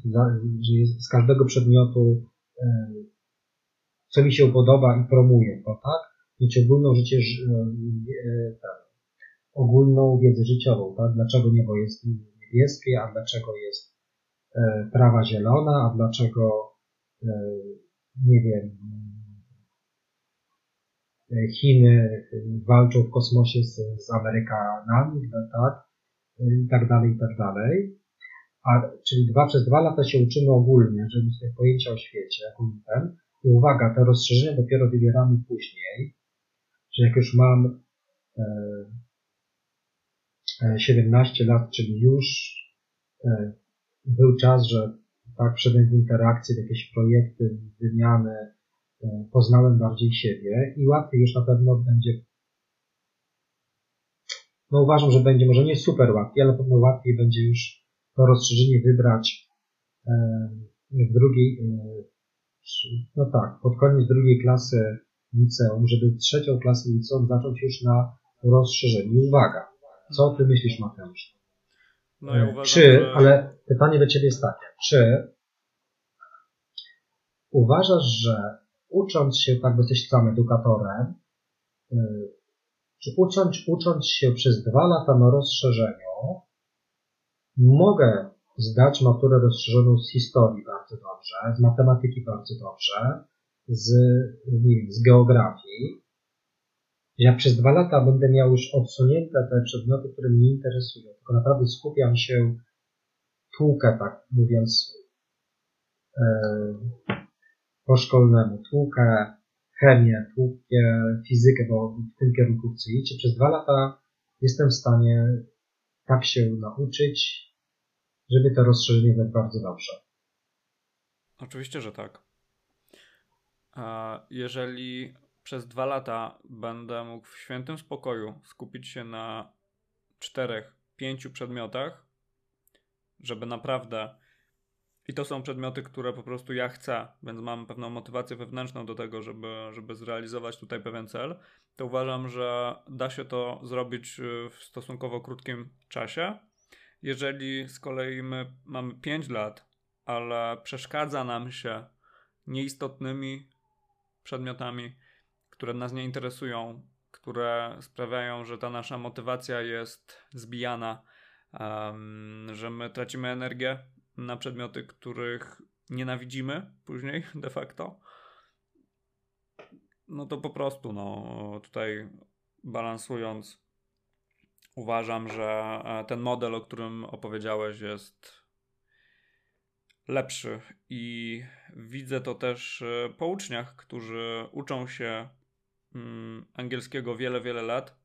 że z każdego przedmiotu, e, co mi się podoba i promuję to, tak? Mieć ogólną życie, e, tak, ogólną wiedzę życiową, tak? Dlaczego niebo jest niebieskie, a dlaczego jest e, trawa zielona, a dlaczego, nie wiem, Chiny walczą w kosmosie z, z Amerykanami, tak? I tak dalej, i tak dalej a, czyli dwa, przez dwa lata się uczymy ogólnie, żeby mieć pojęcia o świecie, ten. I uwaga, te rozszerzenia dopiero wybieramy później, że jak już mam e, 17 e, lat, czyli już e, był czas, że tak wszedłem interakcje, jakieś projekty, wymiany, e, poznałem bardziej siebie i łatwiej już na pewno będzie no uważam, że będzie może nie super łatwiej, ale na pewno łatwiej będzie już to rozszerzenie wybrać e, w drugiej, e, no tak, pod koniec drugiej klasy liceum, żeby trzecią klasę liceum zacząć już na rozszerzeniu. Uwaga, co ty myślisz, Mateusz? No ja uważam, czy, że... ale pytanie do ciebie jest takie, czy uważasz, że ucząc się, tak, bo jesteś sam edukatorem, e, czy ucząc, ucząc się przez dwa lata na rozszerzeniu, mogę zdać maturę rozszerzoną z historii bardzo dobrze, z matematyki bardzo dobrze, z, wiem, z geografii. Ja przez dwa lata będę miał już odsunięte te przedmioty, które mnie interesują, tylko naprawdę skupiam się, tłukę, tak mówiąc, e, po szkolnemu, tłukę chemię, tłukę fizykę, bo w tym kierunku chcę iść. Przez dwa lata jestem w stanie tak się nauczyć, żeby to rozszerzenie dać bardzo dobrze. Oczywiście, że tak. Jeżeli przez dwa lata będę mógł w świętym spokoju skupić się na czterech, pięciu przedmiotach, żeby naprawdę. I to są przedmioty, które po prostu ja chcę, więc mam pewną motywację wewnętrzną do tego, żeby, żeby zrealizować tutaj pewien cel. To uważam, że da się to zrobić w stosunkowo krótkim czasie jeżeli z kolei my mamy 5 lat, ale przeszkadza nam się nieistotnymi przedmiotami, które nas nie interesują, które sprawiają, że ta nasza motywacja jest zbijana, um, że my tracimy energię na przedmioty, których nienawidzimy później de facto, no to po prostu, no tutaj balansując uważam, że e, ten model, o którym opowiedziałeś, jest lepszy i widzę to też e, po uczniach, którzy uczą się mm, angielskiego wiele, wiele lat.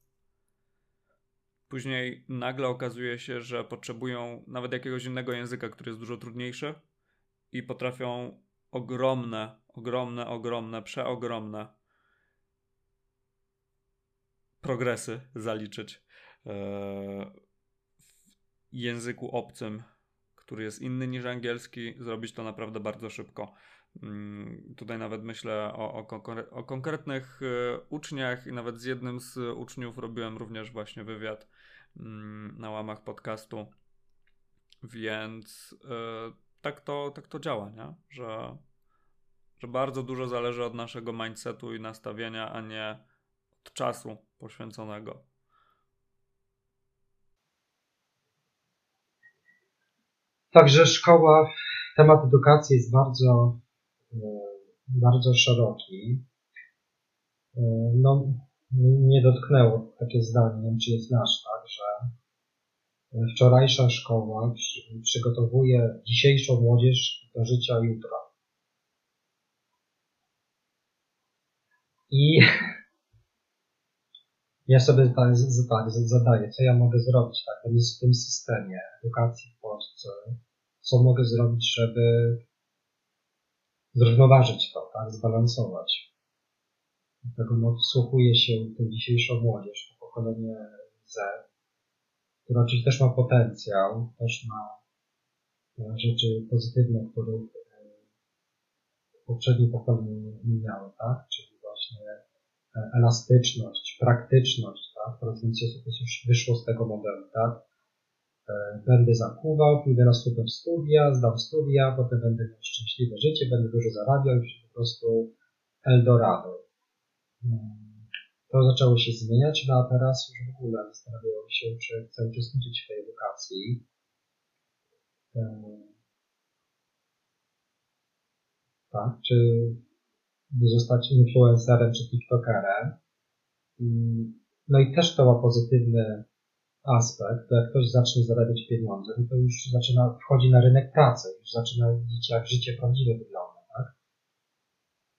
Później nagle okazuje się, że potrzebują nawet jakiegoś innego języka, który jest dużo trudniejszy i potrafią ogromne, ogromne, ogromne, przeogromne progresy zaliczyć w języku obcym, który jest inny niż angielski, zrobić to naprawdę bardzo szybko. Mm, tutaj nawet myślę o, o, o, konkretnych e, uczniach i nawet z jednym z uczniów robiłem również właśnie wywiad mm, na łamach podcastu. Więc e, tak to, tak to działa, nie? Że, że bardzo dużo zależy od naszego mindsetu i nastawienia, a nie od czasu poświęconego. Także szkoła, temat edukacji jest bardzo, e, bardzo szeroki. E, no, nie dotknęło takie zdanie, czy jest nasz, tak, że wczorajsza szkoła przygotowuje dzisiejszą młodzież do życia jutra. I ja sobie tak, tak zadaję, co ja mogę zrobić tak, w tym systemie edukacji w Polsce, co mogę zrobić, żeby zrównoważyć to, tak, zbalansować. Dlatego no, wsłuchuję się tę dzisiejszą młodzież, to pokolenie Z, które oczywiście też ma potencjał, też ma rzeczy pozytywne, których e, poprzednie pokolenie nie miały, tak? Czyli właśnie e, elastyczność, praktyczność, tak? Coraz więcej osób już wyszło z tego modelu, tak? E, będę zakuwał, pójdę na super studia, zdam studia, potem będę miał szczęśliwe życie, będę dużo zarabiał i po prostu Eldorado. Mm, to zaczęło się zmieniać, no a teraz już w ogóle zastanawiają się, czy chcę uczestniczyć w tej edukacji. E, tak, czy zostać influencerem czy tiktokerem. No i też to ma pozytywny aspekt, jak ktoś zacznie zarabiać pieniądze, no to już zaczyna, wchodzi na rynek pracy, już zaczyna widzieć, jak życie prawdziwe wygląda, tak?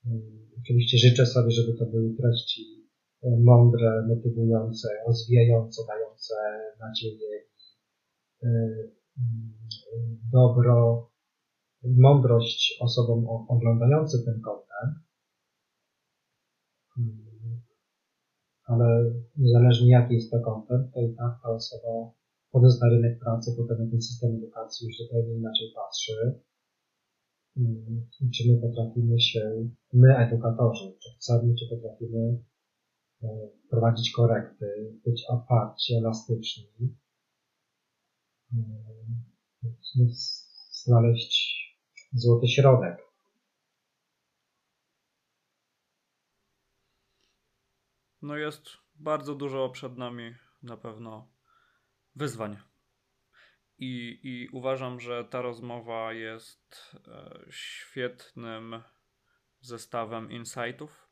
Mm, oczywiście życzę sobie, żeby to były treści e, mądre, motywujące, rozwijające, dające nadzieję e, mm, dobro, mądrość osobom oglądającym ten content. Ale niezależnie jaki jest to content, to i tak ta osoba wchodząc na rynek pracy, potem ten system edukacji już zupełnie inaczej patrzy. Mm, czy my potrafimy się, my edukatorzy, czy chcemy, czy potrafimy e, prowadzić korekty, być otwarci, elastyczni, mm, znaleźć złoty środek. No jest bardzo dużo przed nami na pewno wyzwań. I, I uważam, że ta rozmowa jest e, świetnym zestawem insightów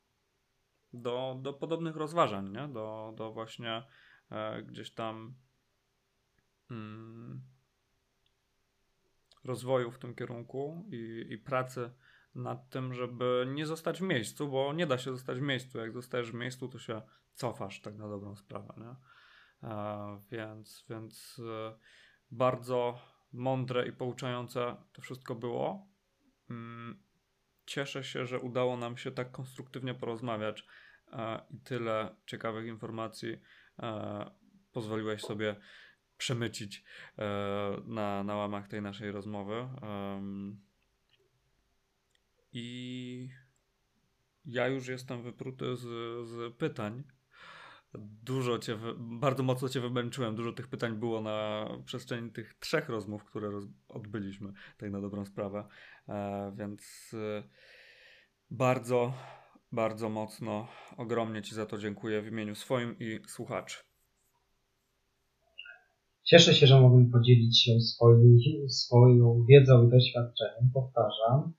do, do podobnych rozważań, nie? Do, do właśnie e, gdzieś tam mm, rozwoju w tym kierunku i, i pracy nad tym, żeby nie zostać w miejscu, bo nie da się zostać w miejscu. Jak zostajesz w miejscu, to się cofasz tak na dobrą sprawę. Nie? E, więc, więc e, bardzo mądre i pouczające to wszystko było. Mm, cieszę się, że udało nam się tak konstruktywnie porozmawiać e, i tyle ciekawych informacji pozwoliłeś sobie przemycić na, na łamach tej naszej rozmowy. I ja już jestem wypruty z, z pytań. Dużo cię, bardzo mocno cię wymęczyłem. Dużo tych pytań było na przestrzeni tych trzech rozmów, które roz, odbyliśmy, tak na dobrą sprawę. E, więc e, bardzo, bardzo mocno, ogromnie ci za to dziękuję w imieniu swoim i słuchaczy. Cieszę się, że mogłem podzielić się swoim, swoją wiedzą i doświadczeniem. Powtarzam,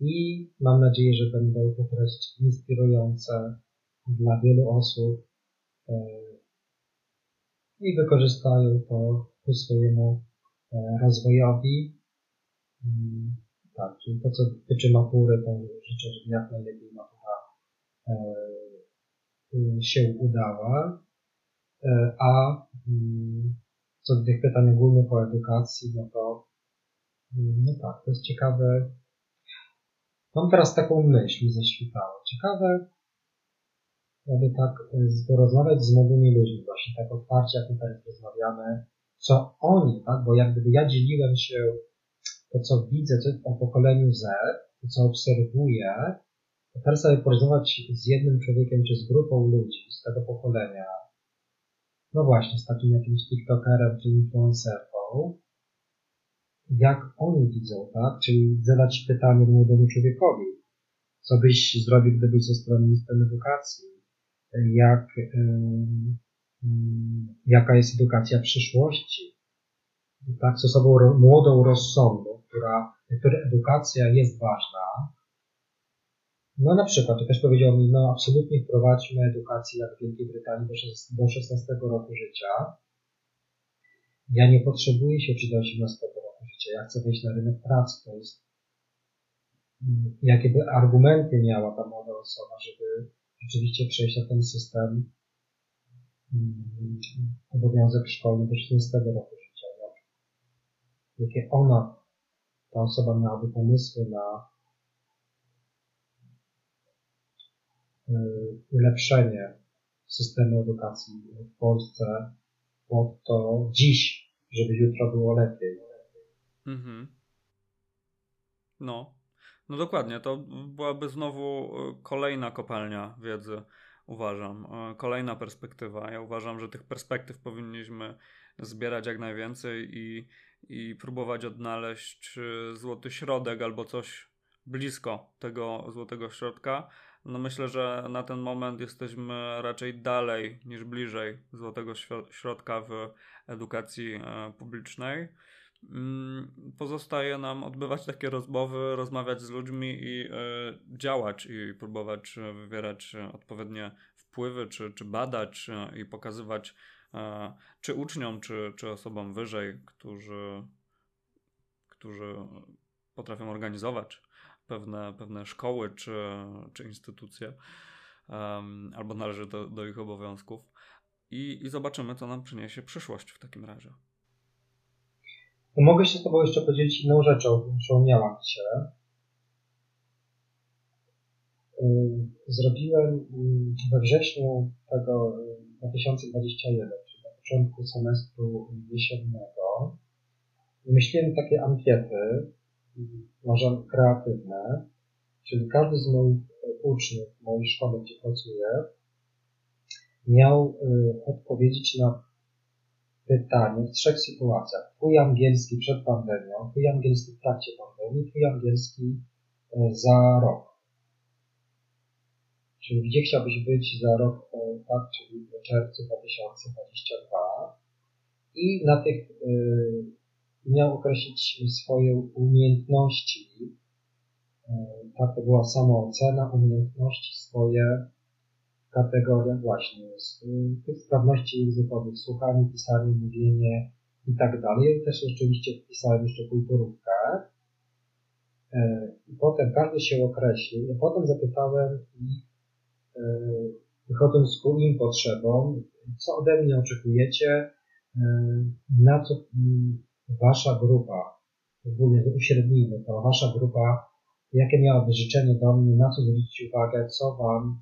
i mam nadzieję, że będą to treści inspirujące dla wielu osób e, i wykorzystają to ku swojemu e, rozwojowi. Mm, tak, czyli to, co dotyczy matury, to życzę, żeby jak najlepiej matura e, się udała. A mm, co do tych pytań ogólnych o edukacji, no to mm, no tak, to jest ciekawe, Mam teraz taką myśl mi zaświtało. Ciekawe, aby tak e, porozmawiać z młodymi ludźmi, właśnie tak otwarcie, jak teraz rozmawiamy, co oni, tak, bo jak gdyby ja dzieliłem się to, co widzę co, o pokoleniu Z, to, co obserwuję, to teraz sobie porozmawiać z jednym człowiekiem, czy z grupą ludzi z tego pokolenia, no właśnie, z takim jakimś TikTokerem, czy influencerką, jak oni widzą, tak? Czyli zadać pytanie młodemu człowiekowi, co byś zrobił, gdybyś został ministrem edukacji? Jak, jaka jest edukacja przyszłości? Tak, z osobą młodą rozsądną, która, która edukacja jest ważna. No na przykład, to też powiedział mi, no absolutnie wprowadźmy edukację jak w Wielkiej Brytanii do 16 roku życia. Ja nie potrzebuję się czy do 18 roku życia, ja chcę wejść na rynek pracy, to jest mm, jakie by argumenty miała ta młoda osoba, żeby rzeczywiście przejść na ten system mm, obowiązek szkolny do 16 roku życia. Jak, jakie ona, ta osoba miałaby pomysły na ulepszenie systemu edukacji w Polsce pod to dziś, żeby jutro było lepiej. Mhm. No, no dokładnie, to byłaby znowu e, kolejna kopalnia wiedzy, uważam. E, kolejna perspektywa. Ja uważam, że tych perspektyw powinniśmy zbierać jak najwięcej i, i próbować odnaleźć złoty środek albo coś blisko tego złotego środka. No myślę, że na ten moment jesteśmy raczej dalej niż bliżej złotego środka w edukacji e, publicznej. Mm, pozostaje nam odbywać takie rozmowy, rozmawiać z ludźmi i y, działać i próbować wywierać odpowiednie wpływy, czy, czy badać y, i pokazywać czy uczniom, czy, czy osobom wyżej, którzy, którzy potrafią organizować pewne, pewne szkoły czy, czy instytucje, albo należy do, do ich obowiązków. I, I zobaczymy, co nam przyniesie przyszłość w takim razie. Mogę się z Tobą jeszcze podzielić inną rzeczą, przypomniałam Ci się. Zrobiłem we wrześniu tego 2021, czyli na początku semestru jesiennego, wymyśliłem takie ankiety, może kreatywne, czyli każdy z moich uczniów w mojej szkole, gdzie pracuję, miał odpowiedzieć na pytanie w trzech sytuacjach. Twój angielski przed pandemią, twój angielski w trakcie pandemii, twój angielski e, za rok. Czyli gdzie chciałbyś być za rok, e, tak, czyli w czerwcu 2022 i na tych y, miał określić swoje umiejętności, y, tak, to była samoocena, umiejętności swoje kategoriach właśnie z tych sprawności językowych, słuchanie, pisanie, mówienie i tak dalej. Też oczywiście wpisałem jeszcze kulturówkę. E, I potem każdy się określił. Ja potem zapytałem ich, e, wychodząc ku im potrzebom, co ode mnie oczekujecie, e, na co wasza grupa, ogólnie uśrednijmy to, wasza grupa, jakie miałaby życzenie do mnie, na co zwrócić uwagę, co wam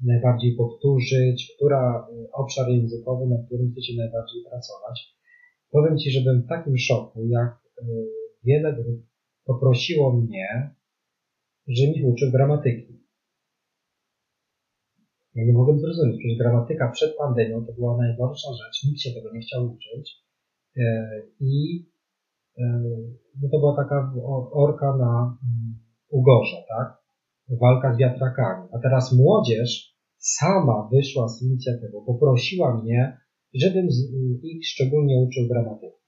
najbardziej powtórzyć, która y, obszar językowy, na którym chcecie najbardziej pracować. Powiem Ci, że byłem w takim szoku, jak y, wiele grup poprosiło mnie, że mi uczył gramatyki. Ja nie mogłem zrozumieć, że gramatyka przed pandemią to była najgorsza rzecz, nikt się tego nie chciał uczyć. Y, I no to była taka orka na mm, ugorze, tak? Walka z wiatrakami. A teraz młodzież sama wyszła z inicjatywą, poprosiła mnie, żebym ich szczególnie uczył gramatyki.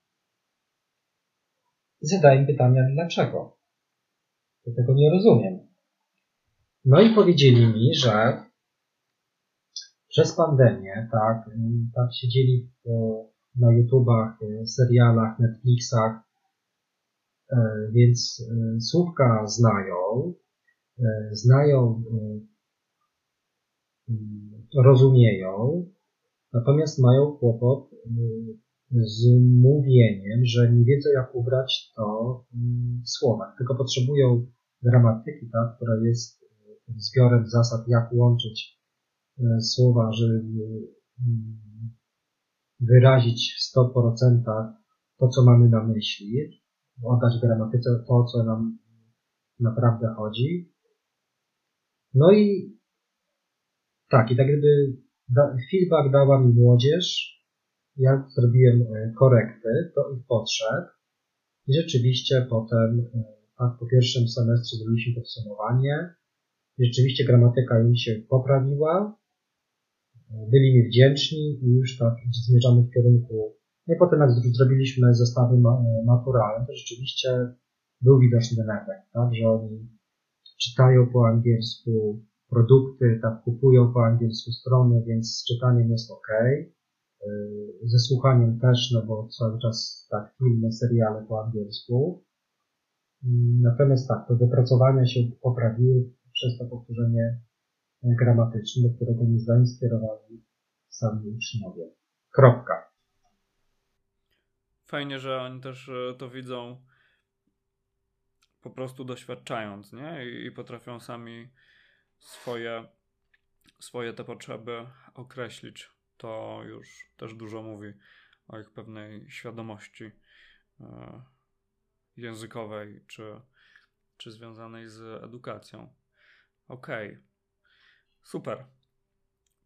Im pytania, dlaczego? Ja tego nie rozumiem. No i powiedzieli mi, że przez pandemię, tak, tak siedzieli w, na YouTubach, serialach, Netflixach, więc słówka znają, znają, e, mm, rozumieją, natomiast mają kłopot e, z mówieniem, że nie wiedzą jak ubrać to mm, w słowach, tylko potrzebują gramatyki, która jest zbiorem zasad, jak łączyć słowa, żeby mm, wyrazić w 100% to, co mamy na myśli, oddać gramatyce to, co nam naprawdę chodzi, no i tak, i tak gdyby da, feedback dała mi młodzież, jak zrobiłem e, korekty do ich potrzeb. I rzeczywiście potem, e, tak, po pierwszym semestrze zrobiliśmy podsumowanie, rzeczywiście gramatyka im się poprawiła, byli mi wdzięczni i już tak zmierzamy w kierunku. No i potem jak zrobiliśmy zestawy maturalne, to rzeczywiście był widoczny efekt, tak, że oni czytają po angielsku produkty, tak kupują po angielsku strony, więc z czytaniem jest ok. Ze słuchaniem też, no bo cały czas tak filmy, seriale po angielsku. Natomiast tak, to wypracowania się poprawiły przez to powtórzenie gramatyczne, do którego nie zainspirowali sami uczniowie. Kropka. Fajnie, że oni też e, to widzą po prostu doświadczając, nie? I, i potrafią sami swoje swoje te potrzeby określić, to już też dużo mówi o ich pewnej świadomości e, językowej czy, czy związanej z edukacją. Okej, okay. super.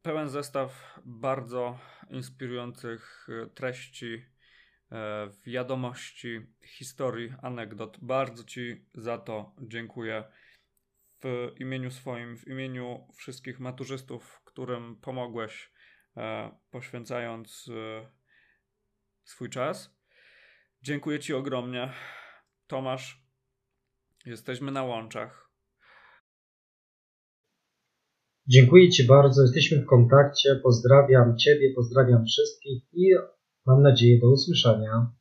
Pełen zestaw bardzo inspirujących treści, wiadomości, historii, anegdot. Bardzo Ci za to dziękuję w imieniu swoim, w imieniu wszystkich maturzystów, którym pomogłeś, e, poświęcając e, swój czas. Dziękuję Ci ogromnie. Tomasz, jesteśmy na łączach. Dziękuję Ci bardzo. Jesteśmy w kontakcie. Pozdrawiam Ciebie, pozdrawiam wszystkich i mam nadzieję do usłyszenia.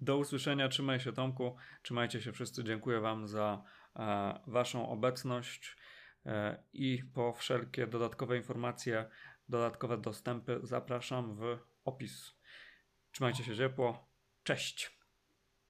Do usłyszenia. Trzymaj się, Tomku. Trzymajcie się wszyscy. Dziękuję Wam za e, Waszą obecność e, i po wszelkie dodatkowe informacje, dodatkowe dostępy zapraszam w opis. Trzymajcie się ciepło. Cześć.